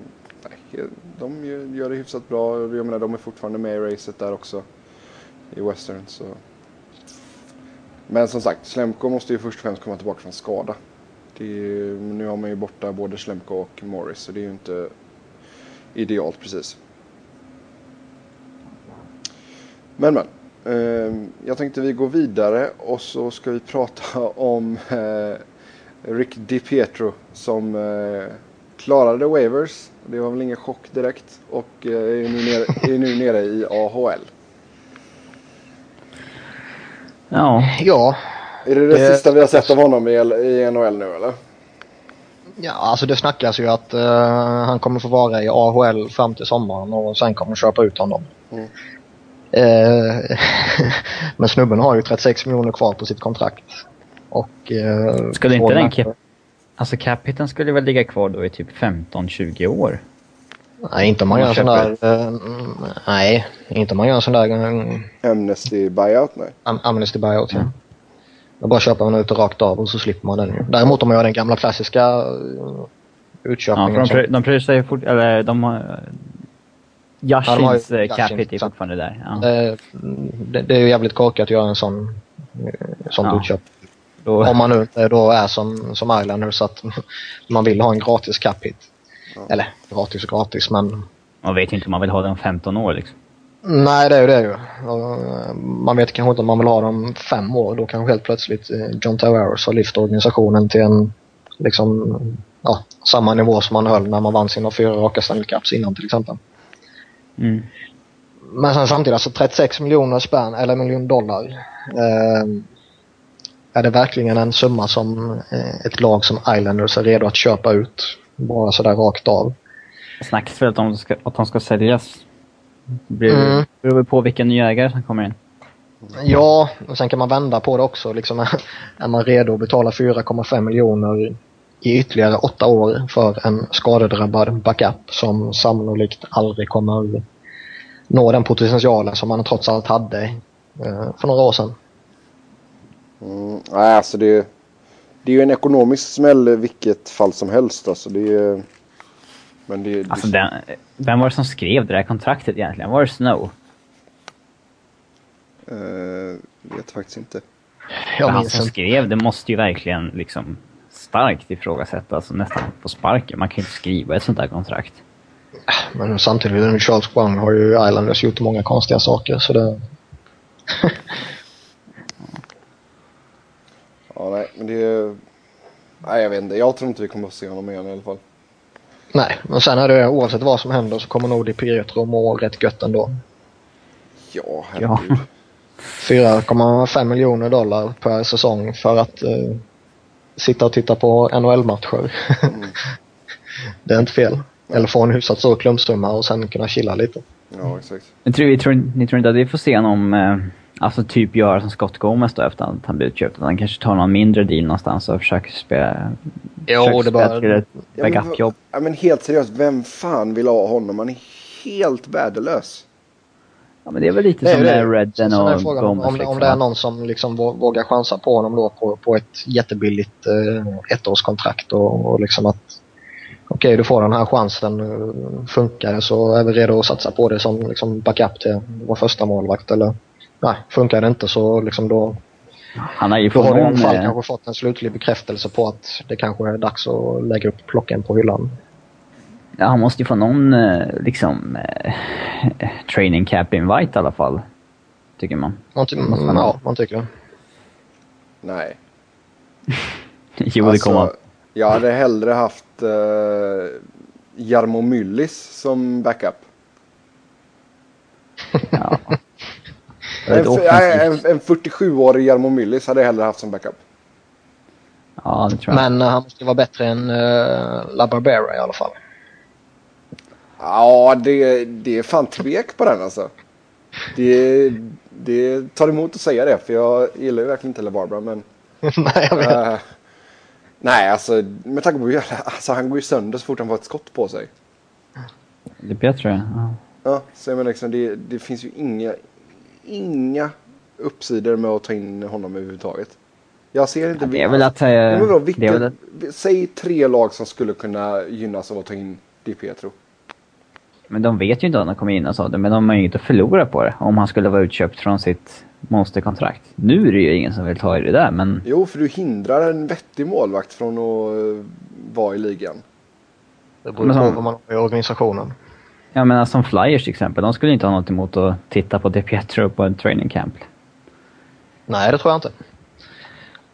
nej, de gör- gör det hyfsat bra. Jag menar de är fortfarande med i racet där också. I Western så. Men som sagt, Slemko måste ju först och främst komma tillbaka från skada. Det är, ju- nu har man ju borta både Slemko och Morris så det är ju inte idealt precis. Men men. Eh, jag tänkte vi går vidare och så ska vi prata [laughs] om eh, Rick DiPietro som eh, klarade waivers. Det var väl ingen chock direkt och eh, är, nu nere, är nu nere i AHL. Ja, Ja, Är det det Det- sista vi har sett av honom i, i NHL nu eller? ja alltså det snackas ju att eh, han kommer få vara i AHL fram till sommaren och sen kommer de köpa ut honom. Mm. Eh, [laughs] men snubben har ju 36 miljoner kvar på sitt kontrakt. Och... Eh, Skulle inte den cap- alltså capiten skulle väl ligga kvar då i typ 15-20 år? Nej, inte om man gör en sån där... Eh, mm, nej, inte om man gör en sån där eh, Amnesty buyout? Nej. am- Amnesty buyout. Ja. Då bara köper man ut det rakt av och så slipper man den ju. Däremot om man gör den gamla klassiska eh, Ja, utköpningen. för de, prö- de pröjsar ju fort... Eller de har... Ja, Yashins eh, Yashin, capita är fortfarande där. Ja. Eh, det, det är ju jävligt korkat att göra en sån, eh, sånt Ja. utköp. Då, Om man nu då är som, som Islanders så att [laughs] man vill ha en gratis cap hit. Eller gratis och gratis men man vet ju inte om man vill ha den om 15 år liksom. Nej, det är ju det ju. Eh, Man vet kanske inte om man vill ha dem fem år. Då kanske helt plötsligt eh, John Tavares har lyft organisationen till en liksom, ja, samma nivå som man höll när man vann sina fyra raka Stanley Cups innan till exempel. Mm. Men sen samtidigt, alltså 36 miljoner spänn, eller miljoner dollar. Eh, är det verkligen en summa som eh, ett lag som Islanders är redo att köpa ut? Bara sådär rakt av. Det snackas väl att de ska, att de ska säljas. Det beror, Mm. beror på vilken ny ägare som kommer in. Ja, och sen kan man vända på det också. Liksom, [laughs] är man redo att betala 4,5 miljoner i ytterligare åtta år för en skadedrabbad backup som sannolikt aldrig kommer nå den potentialen som man trots allt hade eh, för några år sedan. Mm, nej, alltså det, det är ju en ekonomisk smäll vilket fall som helst. Alltså det är, men det, det, Alltså den, vem var det som skrev det där kontraktet egentligen? Var det Snow? eh, vet faktiskt inte. Jag han som skrev det måste ju verkligen liksom starkt ifrågasättas, alltså nästan på sparken. Man kan ju inte skriva ett sånt där kontrakt. Men samtidigt, Charles Brown har ju Islanders gjort många konstiga saker så det... [laughs] Ja, nej, men det är... Nej, jag vet inte. Jag tror inte vi kommer att se honom igen i alla fall. Nej, men sen är det oavsett vad som händer så kommer nog Di Pietro må rätt gött ändå. Ja, herregud. Ja. 4,5 miljoner dollar per säsong för att eh, sitta och titta på NHL-matcher. Mm. [laughs] det är inte fel. Eller få en hyfsat stor klumpsumma och sen kunna chilla lite. Ja, exakt. Jag tror, vi tror, ni tror inte att vi får se någon, eh, alltså typ göra som Scott Gomez då efter att han blivit köpt? Att han kanske tar någon mindre deal någonstans och försöker spela... Jo, försöker det bara- spela till ett backup-jobb. ja, men helt seriöst, vem fan vill ha honom? Han är helt värdelös. Ja, men det är väl lite Det som det. med Redden och frågan om, Gomez. om, det- liksom. om det är någon som liksom vå- vågar chansa på honom då på, på ett jättebilligt eh, ettårskontrakt och, och liksom att okej du får den här chansen, eh, funkar det så är vi redo att satsa på det som liksom backup till vår första målvakt eller nej, funkar det inte så liksom då, Han har ju då fått har du i alla fall kanske fått en slutlig bekräftelse på att det kanske är dags att lägga upp plocken på hyllan. Ja, han måste ju få någon eh, liksom eh, training cap invite i alla fall. Tycker man. Man, ty- man ja, man tycker det. Nej. [laughs] jo, det Alltså, kommer han. Jag hade hellre haft uh, Jarmo Myllys som backup. [laughs] Ja. En, en, en 47-årig Jarmo Myllys hade jag hellre haft som backup. Ja, det tror jag. Men eh, han måste vara bättre än uh, La Barbera i alla fall. Ja, det, det är fan tvek på den alltså. Det, det tar emot att säga det, för jag gillar ju verkligen inte LeBarbara, men... [laughs] nej, jag vet. eh, nej, alltså med tanke på hur alltså, han går ju sönder så fort han får ett skott på sig. Det är bättre. Ja. Ja, så jag menar liksom, det, det finns ju inga, inga uppsidor med att ta in honom överhuvudtaget. Jag ser inte... Ja, det är väl att... Ja, men det är väl att Säg tre lag som skulle kunna gynnas av att ta in Di Pietro. Men de vet ju inte om de kommer in och så, men de har ju inget att förlora på det. Om han skulle vara utköpt från sitt monsterkontrakt. Nu är det ju ingen som vill ta i det där, men... Jo, för du hindrar en vettig målvakt från att eh, vara i ligan. Det beror på vad man har i organisationen. Jag menar alltså, som Flyers till exempel, de skulle inte ha något emot att titta på De Pietro på en training camp. Nej, det tror jag inte.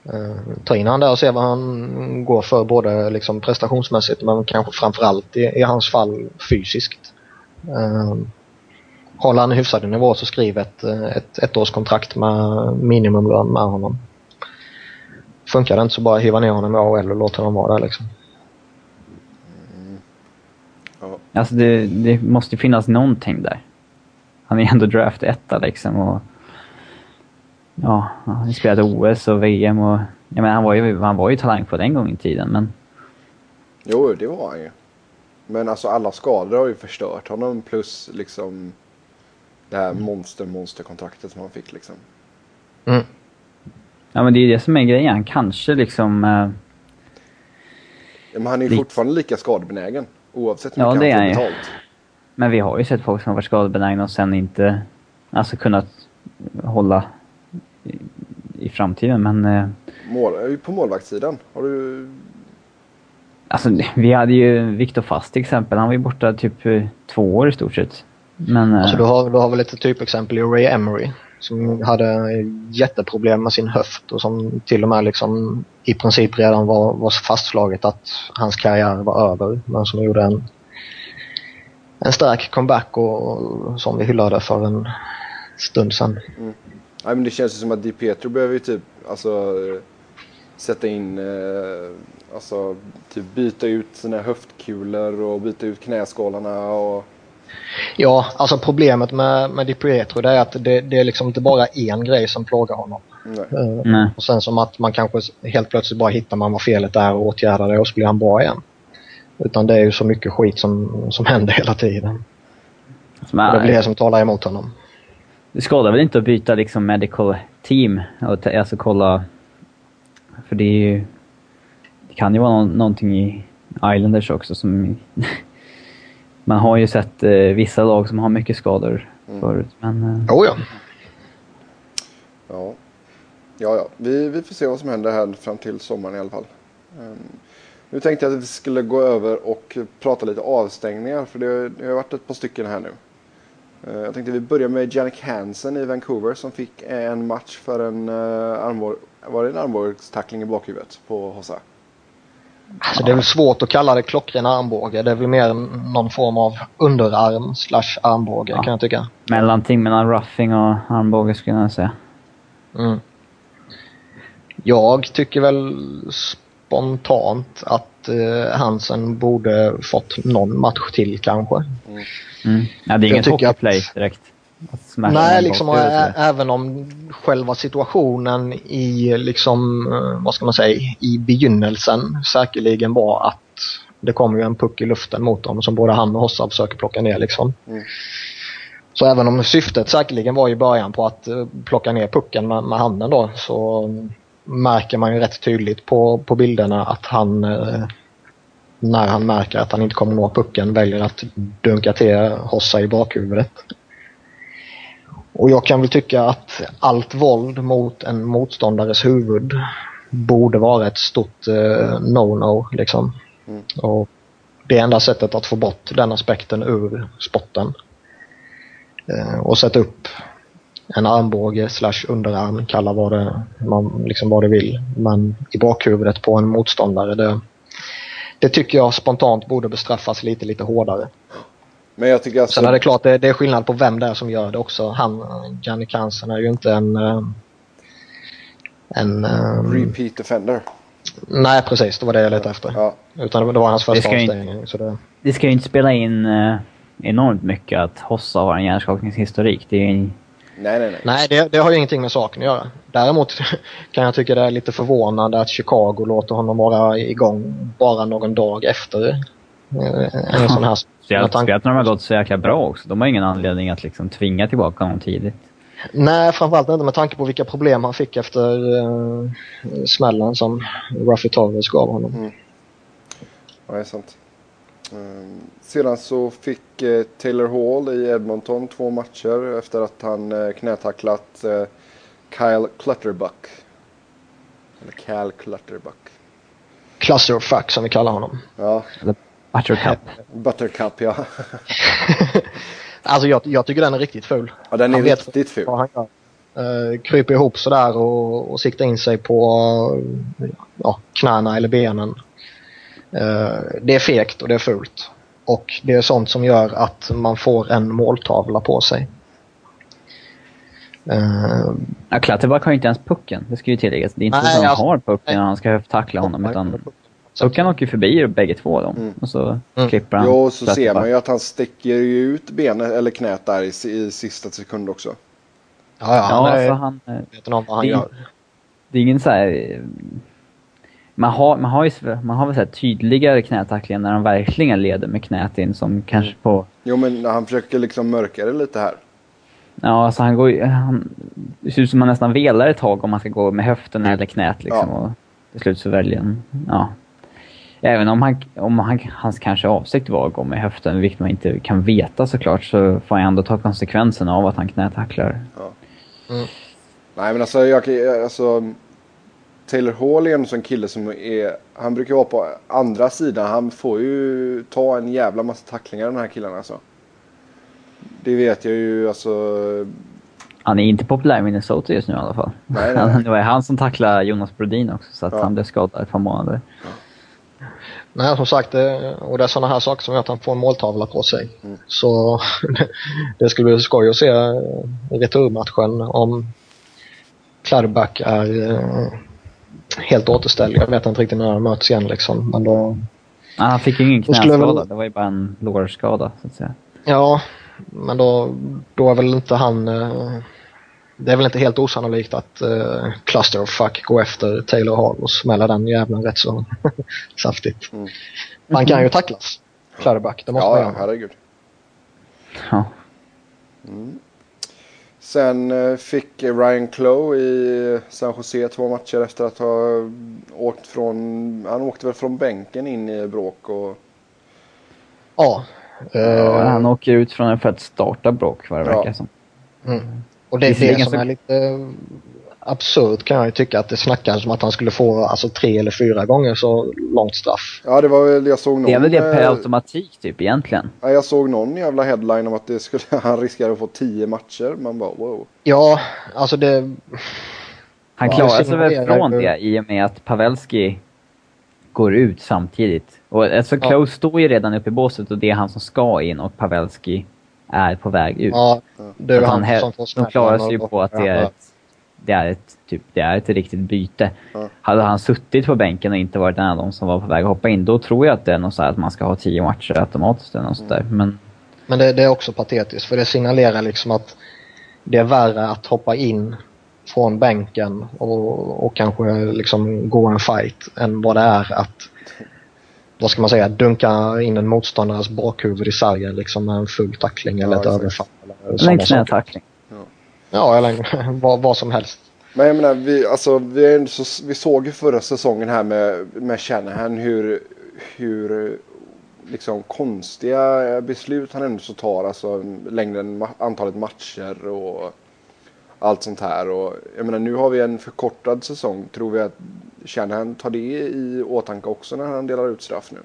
Eh, ta in han där och se vad han går för både liksom prestationsmässigt men kanske framförallt i, i hans fall fysiskt. Eh, håller han en hyfsad nivå så skriv ett, eh, ett ettårskontrakt med minimumlön med honom. Funkar det inte så bara hiva ner honom i AHL och låta honom vara där liksom. Ja. Alltså det, det måste finnas någonting där. Han är ändå draft etta liksom och... Ja, han har spelat OS och VM och... Jag menar, han var ju, han var ju talangfull en gång i tiden, men... Jo, det var han ju. Men alltså alla skador har ju förstört honom plus liksom det här monster monsterkontraktet som han fick liksom. Mm. Ja, men det är ju det som är grejen. Han kanske liksom... eh, Ja, Men han är ju Lite. fortfarande lika skadebenägen. Oavsett hur Ja, mycket det är han får ju. betalt. Men vi har ju sett folk som har varit skadebenägna och sen inte... Alltså kunnat hålla i, i framtiden, men... eh, Mål, på målvaktssidan har du... Alltså, vi hade ju Viktor Fast till exempel. Han var ju borta typ eh, två år i stort sett. Men... eh, Alltså du har, du har väl ett typexempel i Ray Emery som hade jätteproblem med sin höft och som till och med liksom i princip redan var, var fastslaget att hans karriär var över men som gjorde en, en stark comeback och, och som vi hyllade för en stund sedan. Mm. Nej men det känns ju som att Di Pietro behöver ju typ alltså sätta in eh, alltså typ byta ut sina höftkulor och byta ut knäskålarna och Ja, alltså problemet med, med Di Pietro det är att det, det är liksom inte bara en grej som plågar honom. nej. Eh, Nej. Och sen som att man kanske helt plötsligt bara hittar man vad felet är och åtgärdar det och så blir han bra igen. Utan det är ju så mycket skit som, som [laughs] händer hela tiden. Som Och det blir är, det som talar emot honom. det skadar väl inte att byta liksom medical team och ta- alltså kolla... För det är ju... Det kan ju vara någon, någonting i Islanders också som... [laughs] man har ju sett eh, vissa lag som har mycket skador förut, men... Eh, Oh ja. Ja. Ja, ja. Vi, vi får se vad som händer här fram till sommaren i alla fall. Ehm, nu tänkte jag att vi skulle gå över och prata lite avstängningar för det, det har varit ett par stycken här nu. Eh, jag tänkte vi börjar med Jannik Hansen i Vancouver som fick en match för en uh, armbåg, var det en armbågstackling i bakhuvudet på Hossa. Alltså det är väl svårt att kalla det klockren armbåge. Det är väl mer någon form av underarm slash armbåge Ja. kan jag tycka. Mellanting mellan roughing och armbåge skulle jag säga. Mm. Jag tycker väl spontant att eh, Hansen borde fått någon match till kanske. Mm. Ja, det är Jag inget tycker hockeyplay att- direkt. Nej, liksom även om själva situationen i liksom, eh, vad ska man säga, i begynnelsen säkerligen var att det kommer ju en puck i luften mot dem som både han och Hossa försöker plocka ner liksom. Mm. Så även om syftet säkerligen var i början på att eh, plocka ner pucken med, med handen då så märker man ju rätt tydligt på, på bilderna att han eh, när han märker att han inte kommer nå pucken väljer att dunka till Hossa i bakhuvudet. Och jag kan väl tycka att allt våld mot en motståndares huvud borde vara ett stort eh, no-no liksom. Mm. Och det enda sättet att få bort den aspekten ur spotten eh, och sätta upp en armbåge slash underarm, kalla vad det, man, liksom vad det vill. Men i bakhuvudet på en motståndare, det, det tycker jag spontant borde bestraffas lite, lite hårdare. Men jag tycker alltså... Sen är det klart, det, det är skillnad på vem det är som gör det också. Han, Jannik Hansen är ju inte en... eh, En... eh, Repeat offender. nej precis, det var det jag letade efter. Ja. Utan det var hans första avstängning. Det, Det ska ju inte spela in eh, enormt mycket att Hossa har en hjärnskakningshistorik. Det är. Nej, nej, nej. nej, det, det har ju ingenting med saken att göra. Däremot [laughs] kan jag tycka det är lite förvånande att Chicago låter honom vara igång bara någon dag efter eh, en sån här... Speciellt, speciellt när de har gått så jäkla bra också. De har ingen anledning att liksom tvinga tillbaka honom tidigt. Nej, framförallt inte med tanke på vilka problem han fick efter uh, smällen som Ruffy Torres gav honom. Ja, det är sant. Ehm, sedan så fick eh, Taylor Hall i Edmonton två matcher efter att han eh, knätacklat eh, Kyle Clutterbuck. Eller Cal Clutterbuck. Clusterfuck som vi kallar honom. Ja, Buttercup. Buttercup ja. [laughs] Alltså jag, jag tycker den är riktigt ful. ja den är Han riktigt ful. Han gör. Uh, kryper ihop sådär och, och siktar in sig på eh, ja, knäna eller benen. Eh, det är fegt och det är fult. Och det är sånt som gör att man får en måltavla på sig. Eh, Ja, Clutterbuck har ju inte ens pucken. Det ska ju tilläggas. Det är inte Nej, så att han alltså- har pucken när han ska höfttackla honom. Utan pucken åker ju förbi bägge två då. Mm. Och så Mm. klipper han. Jo, så ser man ju att han sticker ju ut benet eller knät där i, i sista sekund också. Ja, ja, han Ja, är han... eh, medveten om vad han det- gör. Det är ingen så här... eh, Man har, man har ju så- man har väl så här tydligare knätacklingar när han verkligen leder med knät in som kanske Mm. på... Jo, men han försöker liksom mörka det lite här. Ja, alltså han går ju... Han, det ser ut som man nästan velar ett tag om man ska gå med höften eller knät liksom. Ja. Och till slut så väljer han... Ja. Även om, han, om han, hans kanske avsikt var att gå med höften, vilket man inte kan veta såklart, så får han ändå ta konsekvenserna av att han knätacklar. Nej, men alltså, jag, alltså Taylor Hall är en sån kille som är, han brukar vara på andra sidan. Han får ju ta en jävla massa tacklingar den här killen alltså. Det vet jag ju alltså. Han är inte populär i Minnesota just nu i alla fall. Nej, nej. [laughs] Det var han som tacklade Jonas Brodin också, så att Ja. han blev skadad ett par månader. Nej, som sagt, det, och det är sådana här saker som gör att han får en måltavla på sig. Mm. Så [laughs] det skulle bli skoj att se returmatchen om Clutterbuck är eh, helt återställd. Jag vet inte riktigt när de möts igen liksom. Men då, Nej, han fick ju ingen knäskada, väl- det var ju bara en lårskada så att säga. ja, men då, då är väl inte han... Det är väl inte helt osannolikt att eh, Cluster of Fuck går efter Taylor Hall och smäller den jävlen rätt så [laughs] saftigt. Mm. Han kan ju tacklas, Clutterbuck. Det måste man Ja, ja, göra. herregud. Ja. Sen eh, fick Ryan Clough i San Jose två matcher efter att ha åkt från, han åkte väl från bänken in i bråk och Ja. Ja, Eh, han åker ut från det för att starta bråk vad det Ja. verkar som. Mm. Och det är Visserligen det som så- är lite absurt kan jag ju tycka att det snackas om att han skulle få alltså tre eller fyra gånger så långt straff. Ja, det var väl, jag såg någon. Det är väl det per eh, automatik typ egentligen. Ja, jag såg någon jävla headline om att det skulle, [laughs] han riskerade att få tio matcher. Man bara wow. Ja, alltså det... Han Ja, klarar det sig väl från ju- det i och med att Pavelski går ut samtidigt. Och alltså Ja. Klose står ju redan uppe i båset och det är han som ska in och Pavelski är på väg ut. Ja, det är han, he- som får de klarar sig ju på att det är ett, det är ett, typ, det är ett riktigt byte. Ja. Hade han suttit på bänken och inte varit en av dem som var på väg att hoppa in, då tror jag att det är något så här att man ska ha tio matcher automatiskt eller något sånt där. Men Men det, det är också patetiskt för det signalerar liksom att det är värre att hoppa in från bänken och, och kanske liksom gå en fight än vad det är att vad ska man säga, dunka in en motståndares bakhuvud i sargen liksom med en full tackling eller Ja, ett överfall. Eller sådana längs ner saker. tackling. Ja, eller [laughs] vad, vad som helst. Men jag menar, vi, alltså, vi, så, vi såg ju förra säsongen här med, med Shanahan hur, hur liksom konstiga beslut han ändå så tar. Alltså längden, antalet matcher och allt sånt här. Och jag menar, nu har vi en förkortad säsong. Tror vi att Shanahan tar det i åtanke också när han delar ut straff nu?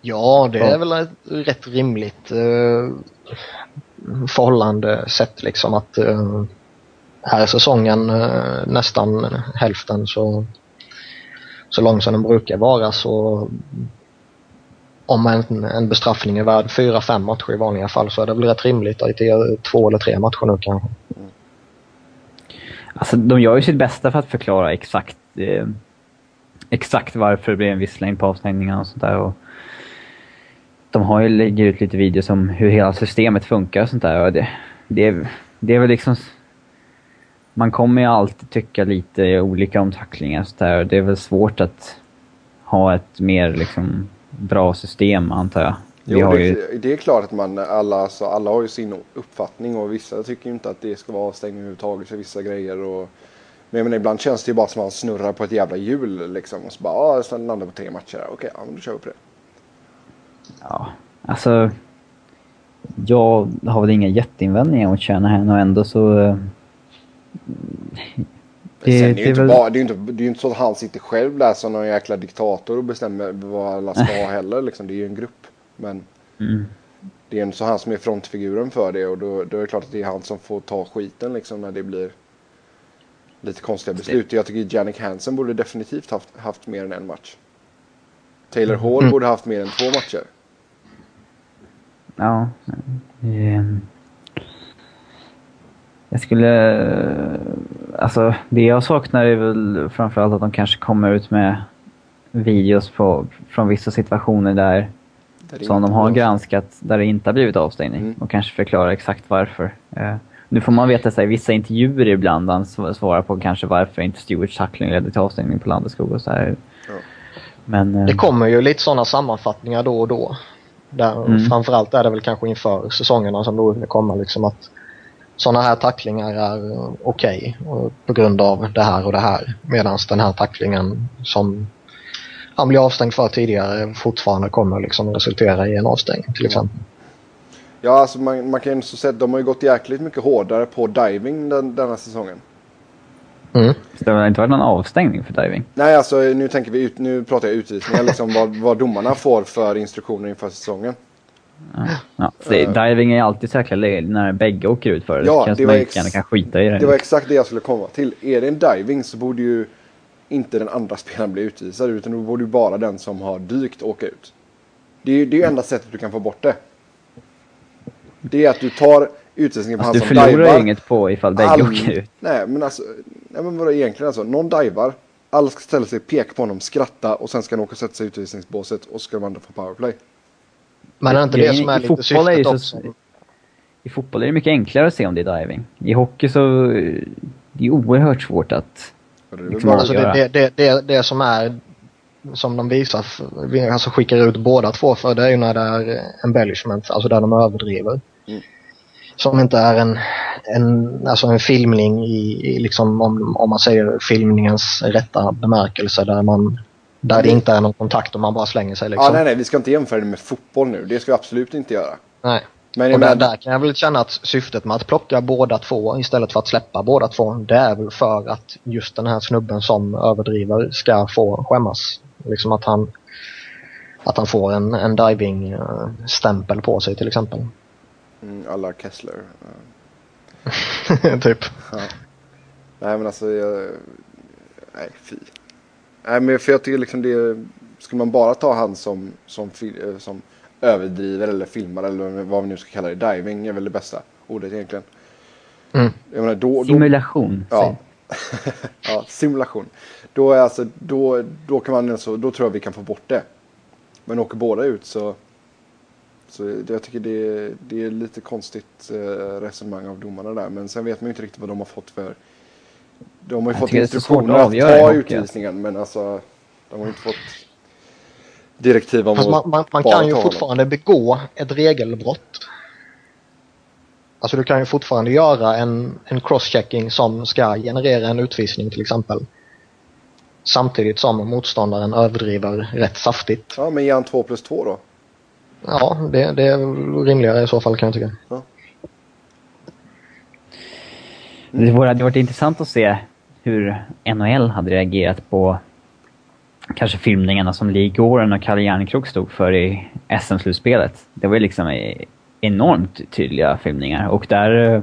Ja, det Ja. är väl ett rätt rimligt eh, förhållande sätt liksom att eh, är säsongen eh, nästan hälften så, så lång som den brukar vara så om en, en bestraffning är värd fyra, fem matcher i vanliga fall så är det väl rätt rimligt att det är två eller tre matcher nu kanske. Alltså, de gör ju sitt bästa för att förklara exakt, eh, exakt varför det blir en viss längd på avstängningarna och sånt där. Och de har ju lägger ut lite videos om hur hela systemet funkar och sånt där. Och det, det, är, det är väl liksom... Man kommer ju alltid tycka lite olika om tacklingar och sånt där. och Det är väl svårt att ha ett mer liksom bra system antar jag. Jo, det, ju, det är klart att man, alla, alltså, alla har ju sin uppfattning och vissa tycker ju inte att det ska vara avstängning överhuvudtaget för vissa grejer. Och, men jag menar, ibland känns det ju bara som att man snurrar på ett jävla hjul liksom. Och så bara, ja, så landar på tre matcher. Okej, ja, men då kör vi på det. ja, alltså... Jag har väl inga jätteinvändningar mot Shanahan och ändå så... eh, Det, Sen är det ju är inte väl- bara, det är ju inte, det är ju inte så att han sitter själv där som någon jäkla diktator och bestämmer vad alla ska ha [laughs] heller. Liksom. Det är ju en grupp. Men Mm. det är en så han som är frontfiguren för det och då, då är det klart att det är han som får ta skiten liksom när det blir lite konstiga beslut. Jag tycker Jannik Hansen borde definitivt haft, haft mer än en match. Taylor Hall Mm. borde haft mer än två matcher. Ja. ehm. Jag skulle... Alltså, det jag saknar är väl framförallt att de kanske kommer ut med videos på, från vissa situationer där Där som de har granskat där det inte har blivit avstängning Mm. och kanske förklara exakt varför. Nu får man veta i vissa intervjuer ibland han sv- svarar på kanske varför inte Stewarts tackling ledde till avstängning på Landeskog och så här. Ja. Men... eh, Det kommer ju lite sådana sammanfattningar då och då. Där, Mm. Framförallt är det väl kanske inför säsongerna som då det kommer liksom att sådana här tacklingar är okej och på grund av det här och det här. Medan den här tacklingen som han blev avstängd för tidigare fortfarande kommer liksom resultera i en avstängning till exempel. Ja, alltså man, man kan ju så säga att de har ju gått jäkligt mycket hårdare på diving den, denna säsongen. Mm. så det har inte varit någon avstängning för diving. Nej, alltså nu tänker vi ut, nu pratar jag utvisningar liksom vad, vad domarna får för instruktioner inför säsongen. Ja, så det, diving är alltid så jäkla när bägge åker ut för det. Ja, det känns det som var man ex- kan skita i det. Det var exakt det jag skulle komma till. Är det en diving så borde ju inte den andra [laughs] spelaren bli utvisad utan då borde ju bara den som har dykt åka ut. Det är ju det är ju enda sättet du kan få bort det. Det är att du tar utvisningen på alltså, han du som förlorar ju divar. inget på ifall bägge All- åker ut. Nej men alltså, nej men vadå egentligen alltså. Någon divar, alla ska ställa sig, peka på honom, skratta och sen ska han åka och sätta sig i utvisningsbåset och så ska de andra få powerplay. Men är inte det som är i lite fotboll är syftet så- också? I fotboll är det mycket enklare att se om det är diving. I hockey så det är oerhört svårt att... Liksom Alltså det, det, det, det, som är som de visar, alltså skickar ut båda två för det är ju när det är embellishment, alltså där de överdriver. Som inte är en, en, alltså en filmning i, i liksom om, om man säger filmningens rätta bemärkelse där man där det inte är någon kontakt och man bara slänger sig liksom. ja, nej nej vi ska inte jämföra det med fotboll nu. Det ska vi absolut inte göra. Nej. Men Och där, där kan jag väl känna att syftet med att plocka båda två istället för att släppa båda två, det är väl för att just den här snubben som överdriver ska få skämmas. Liksom att han att han får en, en diving-stämpel på sig till exempel. Mm, alla Kessler. [laughs] Ja. typ. Nej men alltså, jag, nej fy. Nej, men för jag tycker liksom det... Skulle man bara ta han som, som, fil- eh, som överdriver eller filmar eller vad vi nu ska kalla det. Diving är väl det bästa ordet egentligen. Mm. Jag menar, då, då, Simulation. Ja. [laughs] ja, simulation. Då, är alltså, då, då, kan man alltså, då tror jag vi kan få bort det. Men åker båda ut så... Så det, jag tycker det, är- det är lite konstigt eh, resonemang av domarna där. Men sen vet man ju inte riktigt vad de har fått för... De har ju Jag fått instruktioner att att ta utvisningen. Men alltså, de har ju inte fått direktiv om Fast man, man, man bara kan ju ta honom. fortfarande begå ett regelbrott. Alltså du kan ju fortfarande göra en, en crosschecking som ska generera en utvisning till exempel. Samtidigt som motståndaren överdriver rätt saftigt. Ja, men ge han två plus två då. Ja, det, det är väl rimligare i så fall kan jag tycka. Det vore- hade varit intressant att se hur NHL hade reagerat på kanske filmningarna som Lee Goren och Kalle Järnkrok stod för i SM-slutspelet. Det var ju liksom eh, enormt tydliga filmningar och där...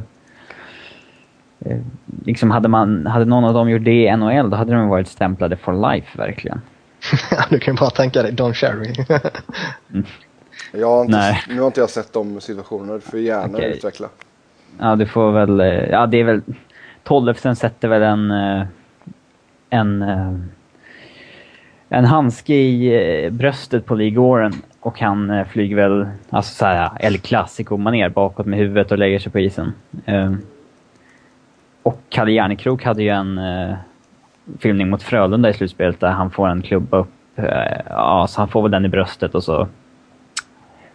eh, Liksom hade, man, hade någon av dem gjort det i NHL då hade de varit stämplade for life verkligen. [laughs] du kan ju bara tänka dig Don Cherry. Jag har inte, Nej. nu har inte jag sett de situationerna. Du får gärna Okej. utveckla. Ja, du får väl... eh, Ja, det är väl... Tollefsen sätter väl en... eh, En... eh, En handske i bröstet på Lee Goren och han flyger väl, alltså såhär, El Clasico maner bakåt med huvudet och lägger sig på isen. Eh, Och Kalle Järnekrok hade ju en filmning mot Frölunda i slutspelet där han får en klubba upp. Ja, så han får väl den i bröstet och så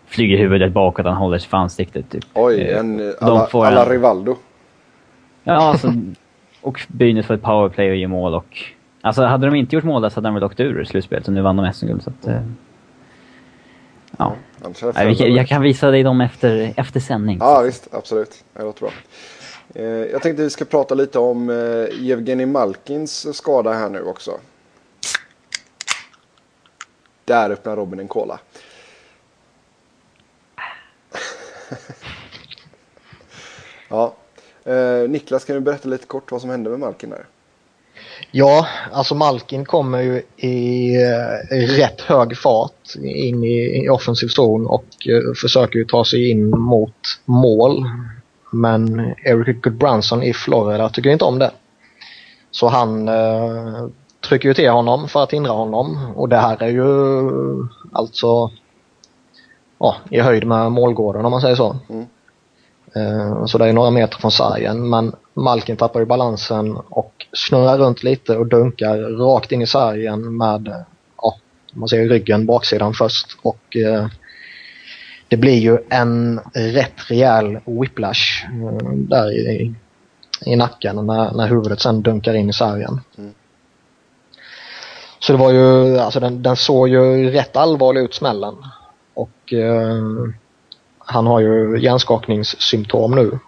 flyger huvudet bakåt, han håller sig för ansiktet. Typ. Oj, Eh, en alla, får alla en- Rivaldo. Ja, alltså, och Brynäs får ett powerplay och gör mål och... Alltså hade de inte gjort mål där så hade de väl åkt ur slutspelet så nu vann de SM-guld så att... eh, Ja. Frölunda- jag kan visa dig dem efter, efter sändning. Ja, visst. Absolut. Det låter bra. Eh, jag tänkte vi ska prata lite om eh, Evgeni Malkins skada här nu också. Där öppnar Robin en cola. [laughs] ja. Eh, Niklas, kan du berätta lite kort vad som hände med Malkin där? Ja, alltså Malkin kommer ju i eh, rätt hög fart in i, i offensiv zon och eh, försöker ju ta sig in mot mål. Men Eric Goodbranson i Florida tycker inte om det. Så han eh, trycker ju till honom för att hindra honom och det här är ju alltså ja, i höjd med målgården om man säger så. Mm. Eh, Så det är några meter från sargen men Malkin tappar ju balansen och snurrar runt lite och dunkar rakt in i sargen med, ja, man ser ryggen, baksidan först och eh, det blir ju en rätt rejäl whiplash eh, där i, i nacken när, när huvudet sen dunkar in i sargen. Mm. Så det var ju, alltså den, den såg ju rätt allvarlig ut smällen. Och eh, han har ju hjärnskakningssymptom nu.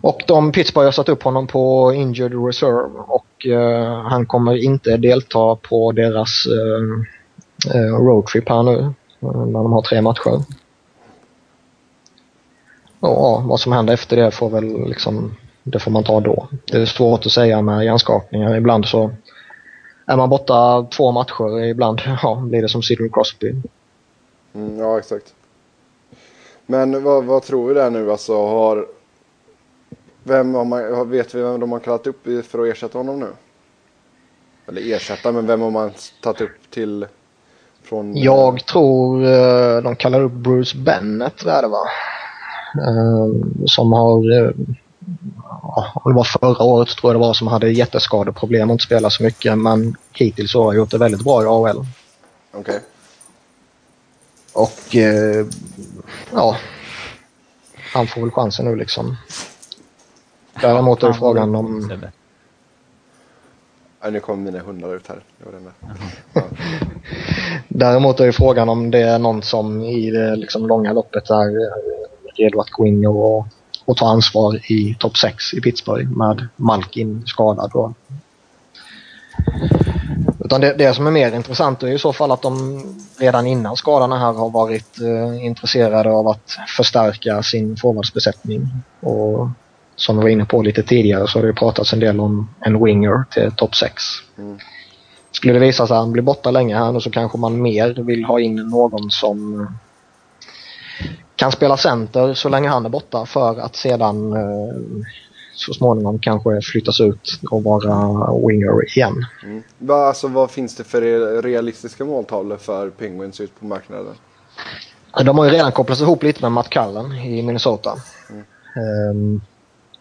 Och de Pittsburgh har satt upp honom på injured reserve och eh, han kommer inte delta på deras eh, eh roadtrip här nu eh, när de har tre matcher. Ja, vad som händer efter det får väl liksom, det får man ta då. Det är svårt att säga med hjärnskakningar. Ibland så är man borta två matcher, ibland [laughs] ja, blir det som Sidney Crosby. Mm, ja, exakt. Men vad, vad tror vi där nu? Alltså, har, vem har man, vet vi vem de har kallat upp för att ersätta honom nu? Eller ersätta, men vem har man tagit upp till från... Jag tror eh, de kallar upp Bruce Bennett, tror jag det var. Eh, som har, eh, ja, det var förra året tror jag det var, som hade jätteskadeproblem och inte spelat så mycket. Men hittills har han gjort det väldigt bra i AHL. Okej. Och eh, ja, han får väl chansen nu liksom. Däremot är frågan om... Nej, nu kommer mina hundar ut här. Det var den där. Ja. Däremot är ju frågan om det är någon som i det liksom långa loppet är eh, redo att gå in och, och ta ansvar i topp 6 i Pittsburgh med Malkin skadad. Då. Utan det, det som är mer intressant är i så fall att de redan innan skadan här har varit eh, intresserade av att förstärka sin forwardsbesättning. Och som vi var inne på lite tidigare så har det pratats en del om en winger till topp 6. Mm. skulle det visa sig att han blir borta länge här nu så kanske man mer vill ha in någon som kan spela center så länge han är borta för att sedan eh, så småningom kanske flyttas ut och vara winger igen. Mm. Alltså, vad finns det för re- realistiska måltavlor för Penguins ut på marknaden? De har ju redan kopplats ihop lite med Matt Cullen i Minnesota. Ehm,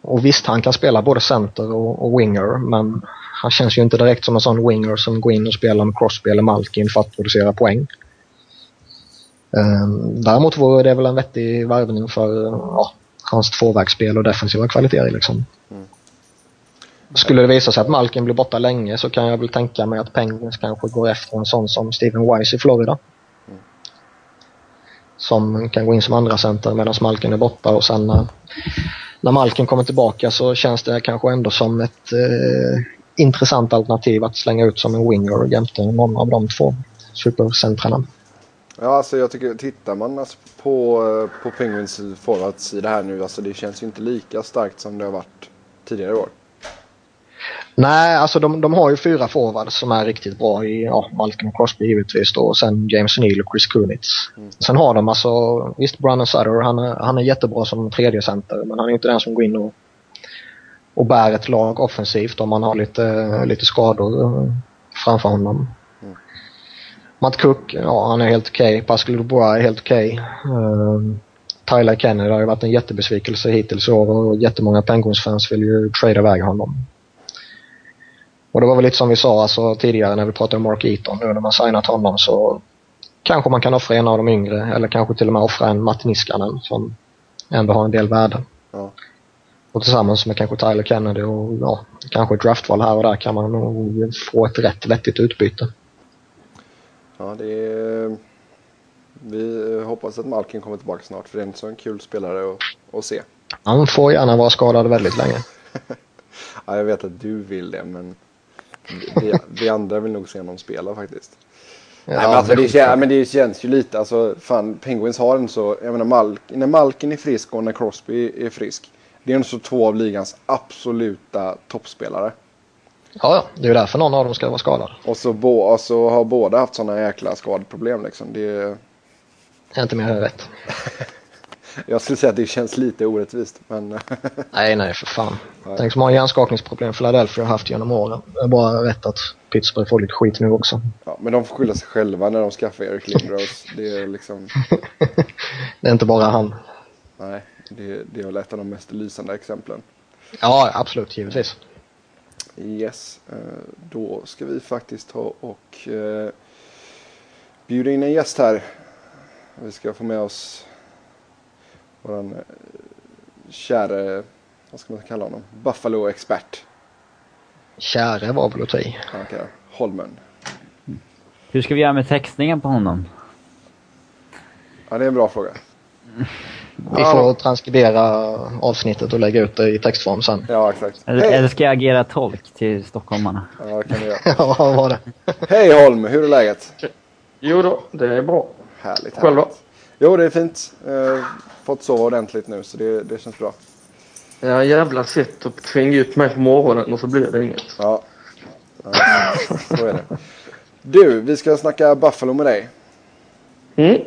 och visst, han kan spela både center och, och winger men han känns ju inte direkt som en sån winger som går in och spelar med Crosby eller Malkin för att producera poäng. Ehm, däremot vore det väl en vettig värvning för ja, hans tvåvägsspel och defensiva kvaliteter liksom. Skulle det visa sig att Malkin blir borta länge så kan jag väl tänka mig att Penguins kanske går efter en sån som Steven Wise i Florida. Som kan gå in som andra center medan Malkin är borta och sen när, när Malkin kommer tillbaka så känns det kanske ändå som ett eh, intressant alternativ att slänga ut som en winger jämte någon av de två supercentrarna. Ja, alltså jag tycker, tittar man alltså på, eh, på Penguins forwardssida här nu, alltså det känns ju inte lika starkt som det har varit tidigare år. Nej, alltså de, de har ju fyra forwards som är riktigt bra i ja, Malcolm Crosby givetvis då och sen James Neal och Chris Kunitz. Mm. Sen har de alltså, visst Brandon Sutter, han han är jättebra som tredje center men han är inte den som går in och, och bär ett lag offensivt om man har lite, lite skador eh, framför honom. Matt Cook, ja han är helt okej. Okay. Pascal Dubois är helt okej. Okay. Um, Tyler Kennedy har ju varit en jättebesvikelse hittills i år och jättemånga Penguins-fans vill ju trade iväg honom. Och det var väl lite som vi sa alltså, tidigare när vi pratade om Mark Eaton. Nu när man signat honom så kanske man kan offra en av de yngre eller kanske till och med offra en Matt Niskanen som ändå har en del värde. Ja. Och tillsammans med kanske Tyler Kennedy och ja, kanske ett draftval här och där kan man nog få ett rätt vettigt utbyte. Ja, det är... Vi hoppas att Malkin kommer tillbaka snart för det är en sån kul spelare att, att se. Han får gärna vara skadad väldigt länge. [laughs] Ja, jag vet att du vill det men vi, vi andra vill nog se honom spela faktiskt. Ja, Nej, men, alltså, det, det- kän, men det känns ju lite, alltså fan Penguins har en så, jag menar Malk, när Malkin är frisk och när Crosby är frisk. Det är en så två av ligans absoluta toppspelare. Ja, ja, det är ju därför någon av dem ska vara skadad. Och så, bo, och så har båda haft sådana jäkla skadeproblem liksom. Det, Det är inte mer än rätt. [laughs] jag skulle säga att det känns lite orättvist men [laughs] Nej, nej för fan. Nej. Tänk så många hjärnskakningsproblem Philadelphia har haft genom åren. Det är bara rätt att Pittsburgh får lite skit nu också. ja, men de får skylla sig själva när de skaffar Eric Lindros. Det är liksom, [laughs] Det är inte bara han. nej, det, det är väl ett av de mest lysande exemplen. Ja, absolut, givetvis. Yes, eh, då ska vi faktiskt ta och eh, bjuda in en gäst här. Vi ska få med oss våran eh, käre, vad ska man kalla honom, Buffalo-expert. Käre var väl att ta i. Kallar Holmen. Hur ska vi göra med textningen på honom? Ja, det är en bra fråga. Vi får transkribera avsnittet och lägga ut det i textform sen. Ja, exakt. Eller, Hej! eller ska jag agera tolk till stockholmarna? Ja, kan vi göra. [laughs] Ja, vad var det? Hej Holm, hur är läget? Jo då, det är bra. Härligt. Själv då? Jo, det är fint. Eh, fått sova ordentligt nu, så det, det känns bra. Ja, jävla sätt att tvinga upp mig på morgonen och så blir det inget. Ja, ja så är det. Du, vi ska snacka Buffalo med dig. Mm.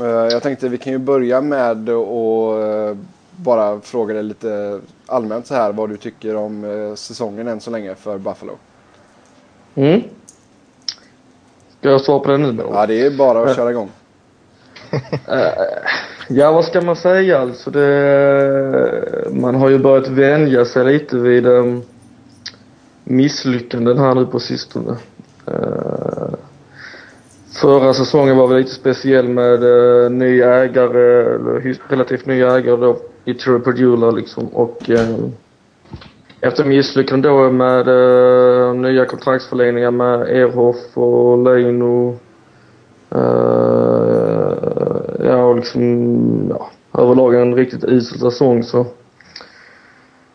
Eh, Jag tänkte vi kan ju börja med att eh, bara fråga dig lite allmänt så här vad du tycker om eh, säsongen än så länge för Buffalo. Mm. Ska jag svara på det nu då? Ja, det är bara att köra igång. [laughs] Ja, vad ska man säga alltså? Det, man har ju börjat vänja sig lite vid um, misslyckanden här nu på sistone. Uh, förra säsongen var väl lite speciell med eh, ny ägare, eller relativt ny ägare då i True Perdula liksom och eh efter misslyckande då med eh, nya kontraktsförlängningar med Erhoff och Leino Eh, ja, och liksom, ja, överlag en riktigt usel säsong så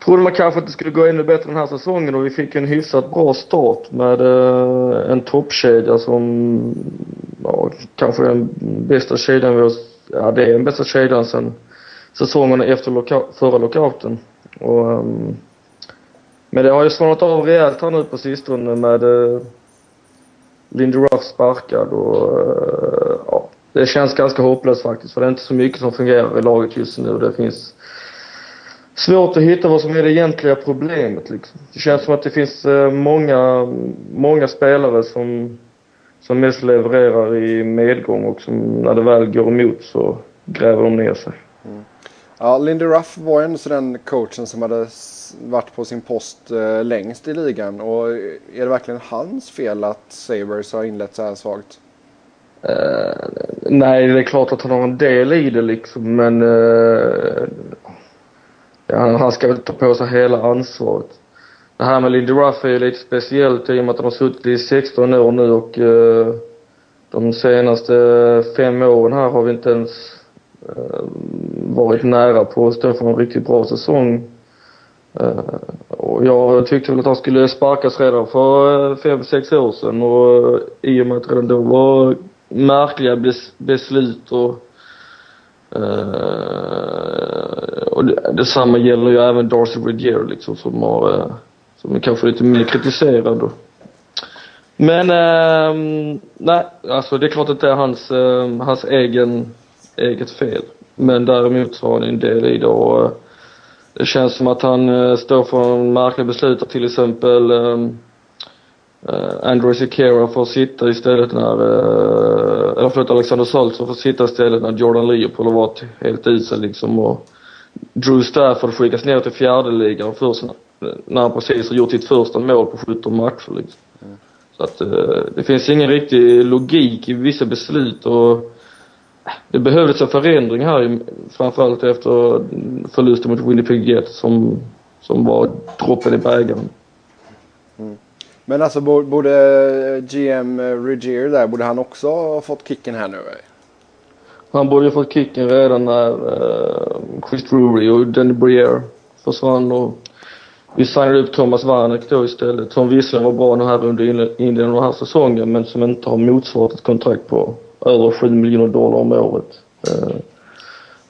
trodde man kanske att det skulle gå ännu bättre den här säsongen och vi fick en hyfsat bra start med eh, en toppkedja som, ja, kanske den bästa kedjan vi har, ja det är den bästa kedjan sen säsongen efter locka, förra lockouten. Och, ehm, men det har ju svalnat av rejält här nu på sistone med eh, Lindy Ruff sparkad och eh, ja, det känns ganska hopplöst faktiskt för det är inte så mycket som fungerar i laget just nu. Det finns svårt att hitta vad som är det egentliga problemet liksom. Det känns som att det finns uh, många, många spelare som, som mest levererar i medgång och som när det väl går emot så gräver de ner sig. Mm. Ja, Lindy Ruff var ju ändå den coachen som hade varit på sin post eh, längst i ligan. Och är det verkligen hans fel att Sabres har inlett så här svagt? Uh, nej, det är klart att han har en del i det liksom, men uh, ja, han ska väl ta på sig hela ansvaret. Det här med Lindy Ruff är ju lite speciellt i och med att han har suttit i 16 år nu och uh, de senaste eh, fem åren här har vi inte ens eh, varit nära på att stå för en riktigt bra säsong. Uh, och jag tyckte väl att han skulle sparkas redan för fem, sex år sedan och i och med att det redan då var märkliga bes beslut och och detsamma gäller ju även Darcy Regier liksom som har, eh, som är kanske lite mer kritiserad och men eh, nej, alltså det är klart att det är hans, eh, hans egen, eget fel. Men däremot så har han en del i det och eh, det känns som att han eh, står för en märklig beslut till exempel ehm, Andrew Sekera får sitta istället när, eller förlåt Alexander Saltzer får sitta istället när Jordan Leopold har varit helt usel liksom och Drew Stafford skickas ner till fjärde ligan först när han precis har gjort sitt första mål på 17 matcher liksom. Mm. Så att uh, det finns ingen riktig logik i vissa beslut och det behövdes en förändring här framförallt efter förlusten mot Winnipeg Jets som, som var droppen i bägaren. Mm. Men alltså borde GM Regier där, borde han också ha fått kicken här nu? Han borde ju fått kicken redan när uh, Chris Drury och Danny Briere försvann och vi signade upp Thomas Warneck då istället, som visserligen var bra den här under inledningen av den här säsongen men som inte har motsvarat ett kontrakt på över 7 miljoner dollar om året. Uh,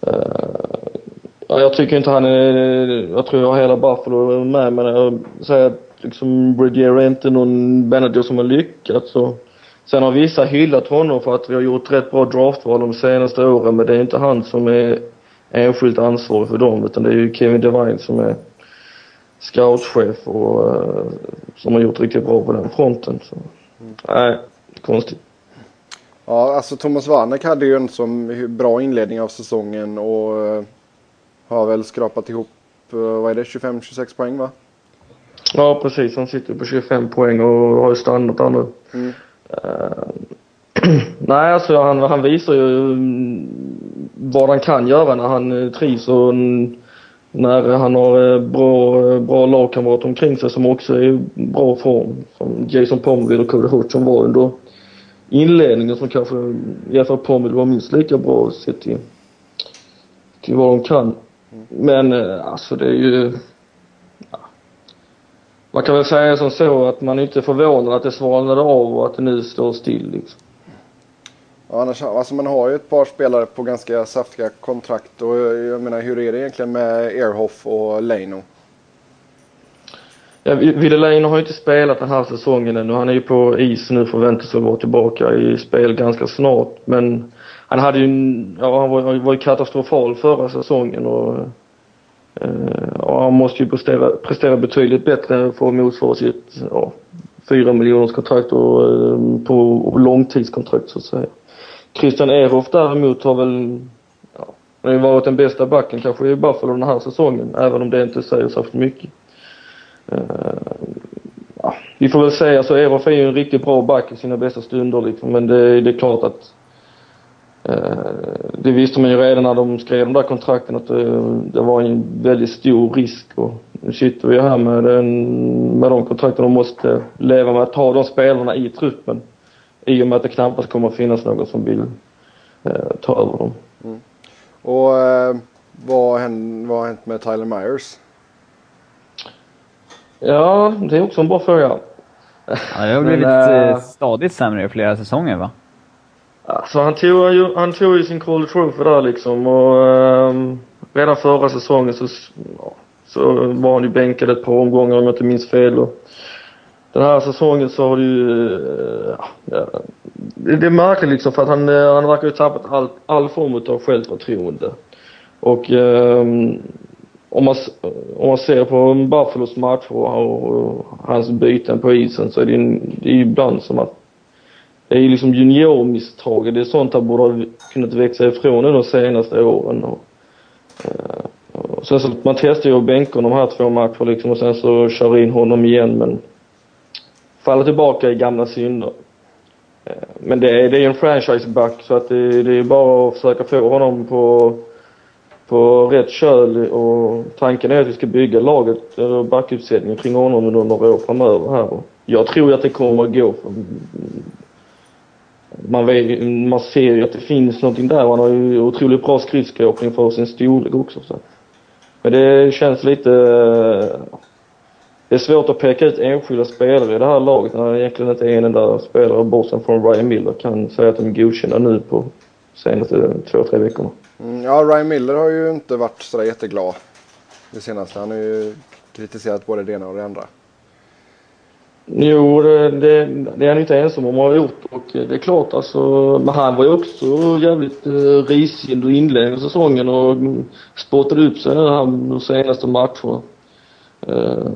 uh, jag tycker inte han är, jag tror jag har hela Buffalo med men jag säger att liksom Brigier är inte någon manager som har lyckats och sen har vissa hyllat honom för att vi har gjort rätt bra draftval de senaste åren men det är inte han som är enskilt ansvarig för dem utan det är ju Kevin Devine som är scoutchef och uh, som har gjort riktigt bra på den fronten så nej, konstigt. Ja, alltså Thomas Warneck hade ju en som bra inledning av säsongen och uh, har väl skrapat ihop, uh, vad är det, 25-26 poäng va? Ja, precis. Han sitter på 25 poäng och har ju stannat där nu. Mm. Uh, [clears throat] nej, alltså han, han visar ju mm, vad han kan göra när han trivs och när han har bra, bra lagkamrater omkring sig som också är i bra form. Som Jason Pomville och Cody Hurt som var under inledningen som kanske i alla fall Pommel var minst lika bra sett till, till vad de kan. Men eh, alltså det är ju. Man kan väl säga som så att man är inte förvånad att det svalnade av och att det nu står still liksom. Ja, annars, alltså man har ju ett par spelare på ganska saftiga kontrakt och jag menar hur är det egentligen med Airhoff och Leino? Ja, Ville har ju inte spelat den här säsongen ännu. Han är ju på is nu förväntas väl vara tillbaka i spel ganska snart. Men han hade ju, ja han var, var ju katastrofal förra säsongen och, Eh, och han måste ju prestera, prestera betydligt bättre för att motsvara sitt, ja, 4 miljoners kontrakt och, eh, på långtidskontrakt så att säga. Christian Ehrhoff däremot har väl, ja, han har ju varit den bästa backen kanske i Buffalo den här säsongen, även om det inte säger särskilt mycket. Uh, ja, vi får väl säga så, Erof är ju en riktigt bra back i sina bästa stunder liksom, men det, det är klart att det visste man ju redan när de skrev de där kontrakten att det, det var en väldigt stor risk och nu sitter vi här med, den, med de kontrakten och måste leva med att ha de spelarna i truppen i och med att det knappast kommer att finnas någon som vill uh, ta över dem. Mm. Och vad, har hänt, vad har hänt med Tyler Myers? Ja, det är också en bra fråga. Ja, det har blivit Men, äh, stadigt sämre i flera säsonger va? Alltså han tog, ju, han tog ju sin Call Trophy där liksom och um, redan förra säsongen så, så var han ju bänkad ett par omgångar om jag inte minns fel och den här säsongen så har det ju, eh, ja, det, det är märkligt liksom för att han, eh, han verkar ju tappat all, all form av självförtroende. Och um, om man, om man ser på Buffalos matcher och, och hans byten på isen så är det, det är ju ibland som att det är ju liksom juniormisstag. Det är sånt han borde ha kunnat växa ifrån de senaste åren. Och, eh, och sen så, man testar ju att bänka de här två matcher liksom och sen så kör in honom igen men faller tillbaka i gamla synder. Eh, men det är, det är en franchiseback så att det, det är bara att försöka få honom på på rätt köl och tanken är att vi ska bygga laget, eller backuppsättningen kring honom under några år framöver här. Jag tror att det kommer att gå. Man, vet, man ser ju att det finns någonting där. Han har ju otroligt bra skridskoåkning för sin storlek också. Så. Men det känns lite... Eh, det är svårt att peka ut enskilda spelare i det här laget när egentligen inte en enda spelare bortsett från Ryan Miller kan säga att de är godkända nu på senaste två, tre veckorna. Mm, ja, Ryan Miller har ju inte varit sådär jätteglad det senaste. Han har ju kritiserat både det ena och det andra. Jo, det, det, det är han inte ensam om att ha gjort och det är klart alltså, men han var ju också jävligt eh, risig under inledningen av säsongen och spottade upp sig nu de senaste matcherna. Eh,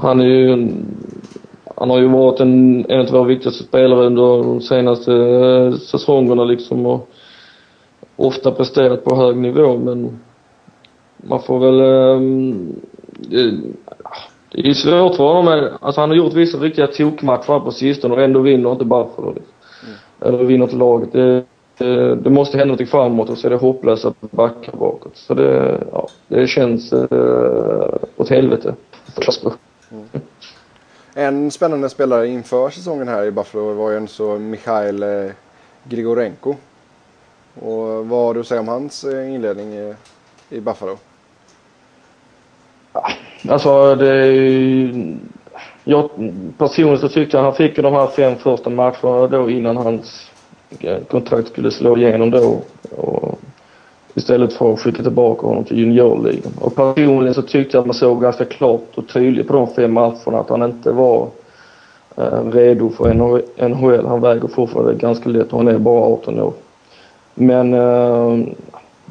han är ju en, han har ju varit en, en av våra viktigaste spelare under de senaste eh, säsongerna liksom och ofta presterat på hög nivå men man får väl ehm, eh, det, är svårt för honom. Alltså han har gjort vissa riktiga tokmatcher på sistone och ändå vinner inte Buffalo. Liksom. Mm. Eller vinner inte laget. Det, det, det, måste hända någonting framåt och så är det hopplöst att backa bakåt. Så det, ja, det känns uh, åt helvete för mm. En spännande spelare inför säsongen här i Buffalo var ju en så Mikhail eh, Grigorenko. Och vad har du att säga om hans eh, inledning i, i Buffalo? Alltså det är ju, jag personligen så tyckte jag han fick de här fem första matcherna då innan hans eh, kontrakt skulle slå igenom då. Och istället för att skicka tillbaka honom till juniorligan. Och personligen så tyckte jag att man såg ganska klart och tydligt på de fem matcherna att han inte var eh, redo för NHL. Han väger fortfarande ganska lätt och han är bara 18 år. Men eh,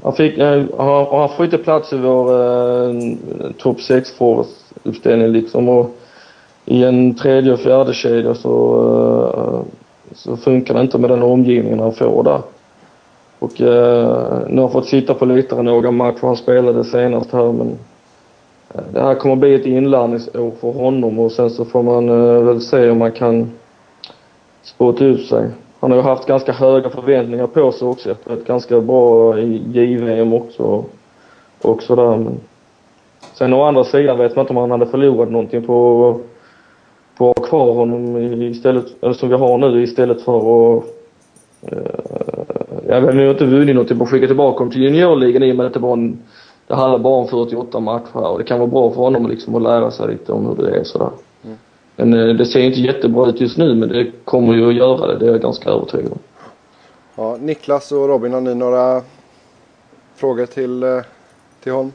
han, fick, eh, han, han får inte plats i vår eh, topp 6 uppställning liksom. Och I en tredje och fjärde kedja så, eh, så funkar det inte med den omgivningen han får där. Och eh, nu har han fått sitta på lite några matcher. Han spelade senast här men eh, det här kommer bli ett inlärningsår för honom och sen så får man eh, väl se om man kan spotta ut sig han har ju haft ganska höga förväntningar på sig också efter ett ganska bra JVM också. Och sådär. Men sen å andra sidan vet man inte om han hade förlorat någonting på, på att ha kvar honom istället, eller som vi har nu istället för att uh, jag vet inte vunnit någonting på att skicka tillbaka honom till juniorligan i och med att det var en, det handlar bara om 48 matcher och det kan vara bra för honom liksom att lära sig lite om hur det är sådär. Men eh, det ser inte jättebra ut just nu men det kommer ju att göra det, det är jag ganska övertygad om. Ja, Niklas och Robin, har ni några frågor till, eh, till Holm?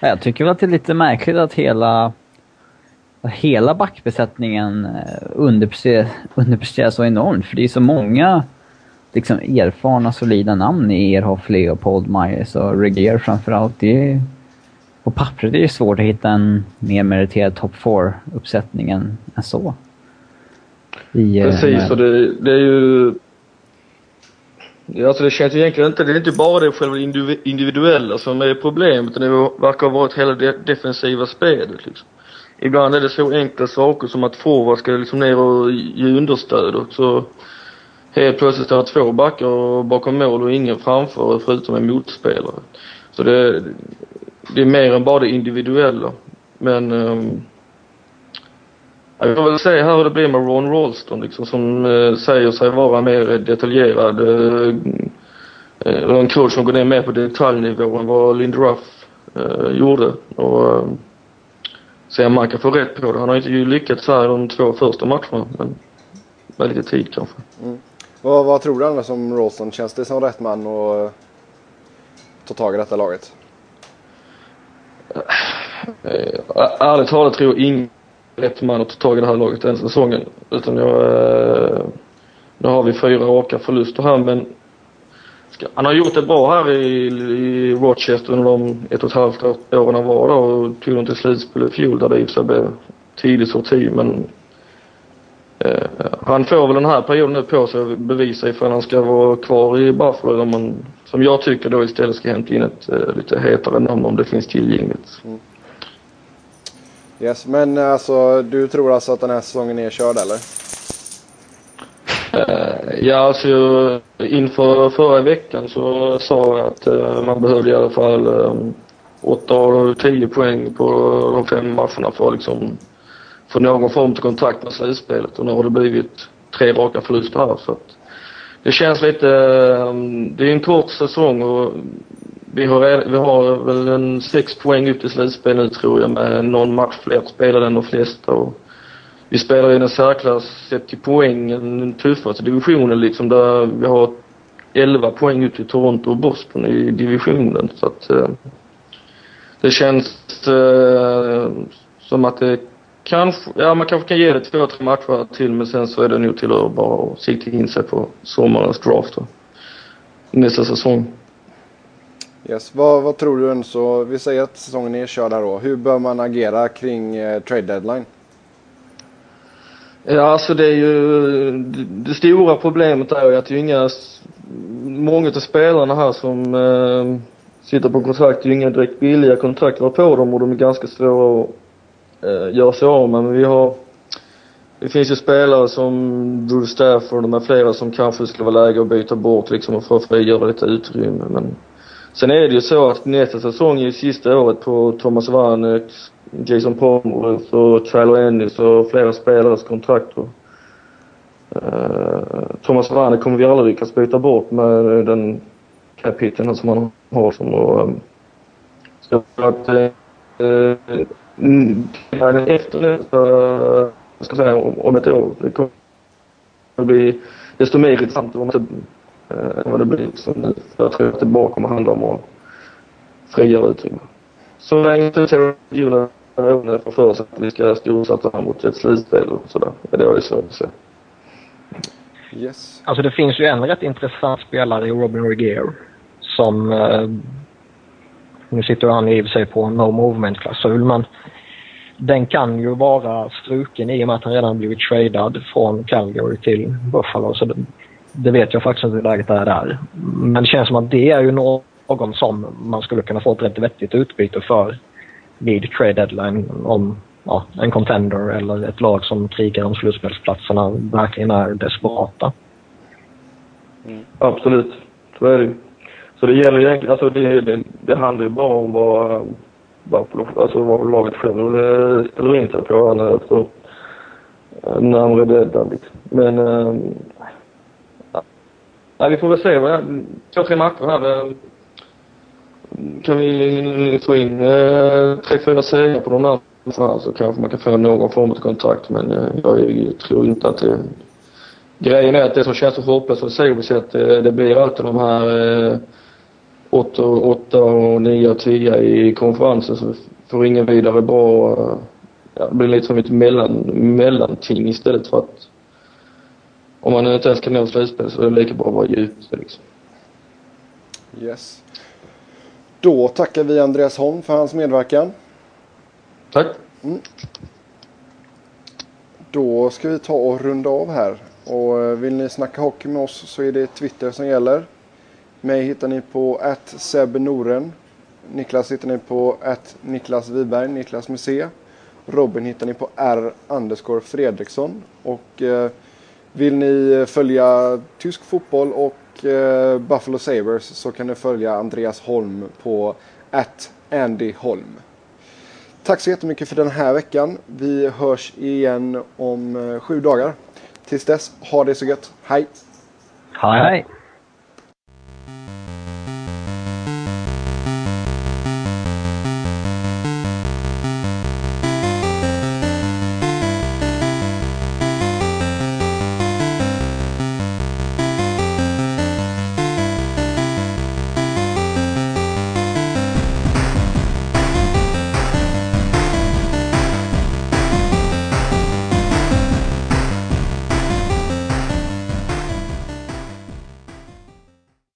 Jag tycker att det är lite märkligt att hela, hela backbesättningen eh, underpresterar, underpresterar så enormt. För det är så många liksom erfarna, solida namn i Erhoff, Leopold, Myers och Regier framförallt. Det är på pappret är det svårt att hitta en mer meriterad top 4-uppsättning än, än så. I, eh, Precis, och det, det är ju... Alltså det känns egentligen inte, det är inte bara det själva individuella som är problemet, utan det verkar ha varit hela det defensiva spelet liksom. Ibland är det så enkla saker som att forward ska liksom ner och ge understöd och så helt plötsligt står det två backar bakom mål och ingen framför förutom en motspelare. Så det, det är mer än bara det individuella. Men um, jag vill väl se här hur det blir med Ron Rolston liksom som uh, säger sig vara mer detaljerad. Uh, uh, en coach som går ner mer på detaljnivå än vad Lindy Ruff uh, gjorde. Och uh, se om man kan få rätt på det. Han har inte lyckats här de två första matcherna men med lite tid kanske. Mm. Vad, vad tror du annars om Rolston? Känns det som rätt man att ta tag i detta laget? Eh, ärligt talat tror jag ingen rätt man att ta tag i det här laget den säsongen. Utan jag... Eh, nu har vi fyra raka förluster här men ska, han har gjort det bra här i, i Rochester under de ett och ett halvt åren han var där och tog dem till slutspel i fjol där det i och för sig blev tidig sorti men han får väl den här perioden nu på sig att bevisa ifall han ska vara kvar i Buffalo eller om man, som jag tycker då istället ska hämta in ett eh, lite hetare namn om det finns tillgängligt. Mm. Yes, men alltså du tror alltså att den här säsongen är körd eller? Uh, ja, alltså inför förra veckan så sa jag att uh, man behövde i alla fall um, 8 av 10 poäng på de fem matcherna för att liksom få någon form av kontakt med slutspelet. Och nu har det blivit tre raka förluster här så att det känns lite, ehm, det är en kort säsong och vi har, vi har väl en sex poäng upp till slutspel nu tror jag med någon match fler spelade än de flesta. Och vi spelar i den särklass sett till poängen den tuffaste divisionen liksom där vi har 11 poäng ut till Toronto och Boston i divisionen. Så att ehm, det känns ehm, som att det kanske, ja man kanske kan ge det två, tre matcher till men sen så är det nog till att bara sikta in sig på sommarens draft då. Nästa säsong. Yes. Vad, vad tror du än så, vi säger att säsongen är körd här då. Hur bör man agera kring eh, trade deadline? Ja, alltså det är ju, det stora problemet är ju att det är inga, många av spelarna här som eh, sitter på kontrakt, det är ju inga direkt billiga kontrakt på dem och de är ganska svåra att eh, göra sig av med. Men vi har, det finns ju spelare som Drew Stafford och med flera som kanske skulle vara läge att byta bort liksom och för att frigöra lite utrymme men Sen är det ju så att nästa säsong är ju sista året på Thomas Vanek, Jason Pomeroy och Tyler Ennis och flera spelares kontrakt. Och, uh, Thomas Vanek kommer vi aldrig lyckas byta bort med den kapiteln som han har som och, um, så att uh, efter nästa, ska säga om ett år, det kommer att bli desto mer intressant om inte än vad det blir som nu. Jag tror att det bara kommer handla om att frigöra utrymme. Så länge inte Terry får för sig att vi ska storsätta mot ett slutspel och sådär. Det jag svårt att se. Yes. Alltså det finns ju en rätt intressant spelare i Robin Regier som... Nu sitter han i och för sig på no movement-klausul men den kan ju vara struken i och med att han redan blivit tradad från Calgary till Buffalo. Så det, det vet jag faktiskt inte hur läget är där. Men det känns som att det är ju någon som man skulle kunna få ett rätt vettigt utbyte för vid trade deadline om ja, en contender eller ett lag som krigar om slutspelsplatserna verkligen är desperata. Mm. Absolut, så är det ju. Så det gäller egentligen, alltså det, det, det handlar ju bara om vad, vad, alltså vad laget själv eh, ställer in sig på alltså, närmare deadline liksom. Men äh, Ja, vi får väl se. Två, tre matcher här. Kan vi få in tre, fyra segrar på de här så kanske man kan få någon form av kontrakt. Men jag tror inte att det... Grejen är att det som känns så hopplöst för säger vi att det blir alltid de här 8, 8 och 9 och 10 i konferensen så får ingen vidare bra... Ja, det blir lite som ett mellan, mellanting istället för att om man inte ens kan nå slutspel så är det lika bra att vara djupt liksom. Yes. Då tackar vi Andreas Holm för hans medverkan. Tack. Mm. Då ska vi ta och runda av här. Och eh, vill ni snacka hockey med oss så är det Twitter som gäller. Mig hittar ni på att Noren. Niklas hittar ni på att Niklas Wiberg, Niklas C. Robin hittar ni på R underscore Fredriksson. Och eh, vill ni följa tysk fotboll och eh, Buffalo Sabres så kan ni följa Andreas Holm på Andy Holm. Tack så jättemycket för den här veckan. Vi hörs igen om eh, sju dagar. Tills dess, ha det så gött. Hej! Hej! hej.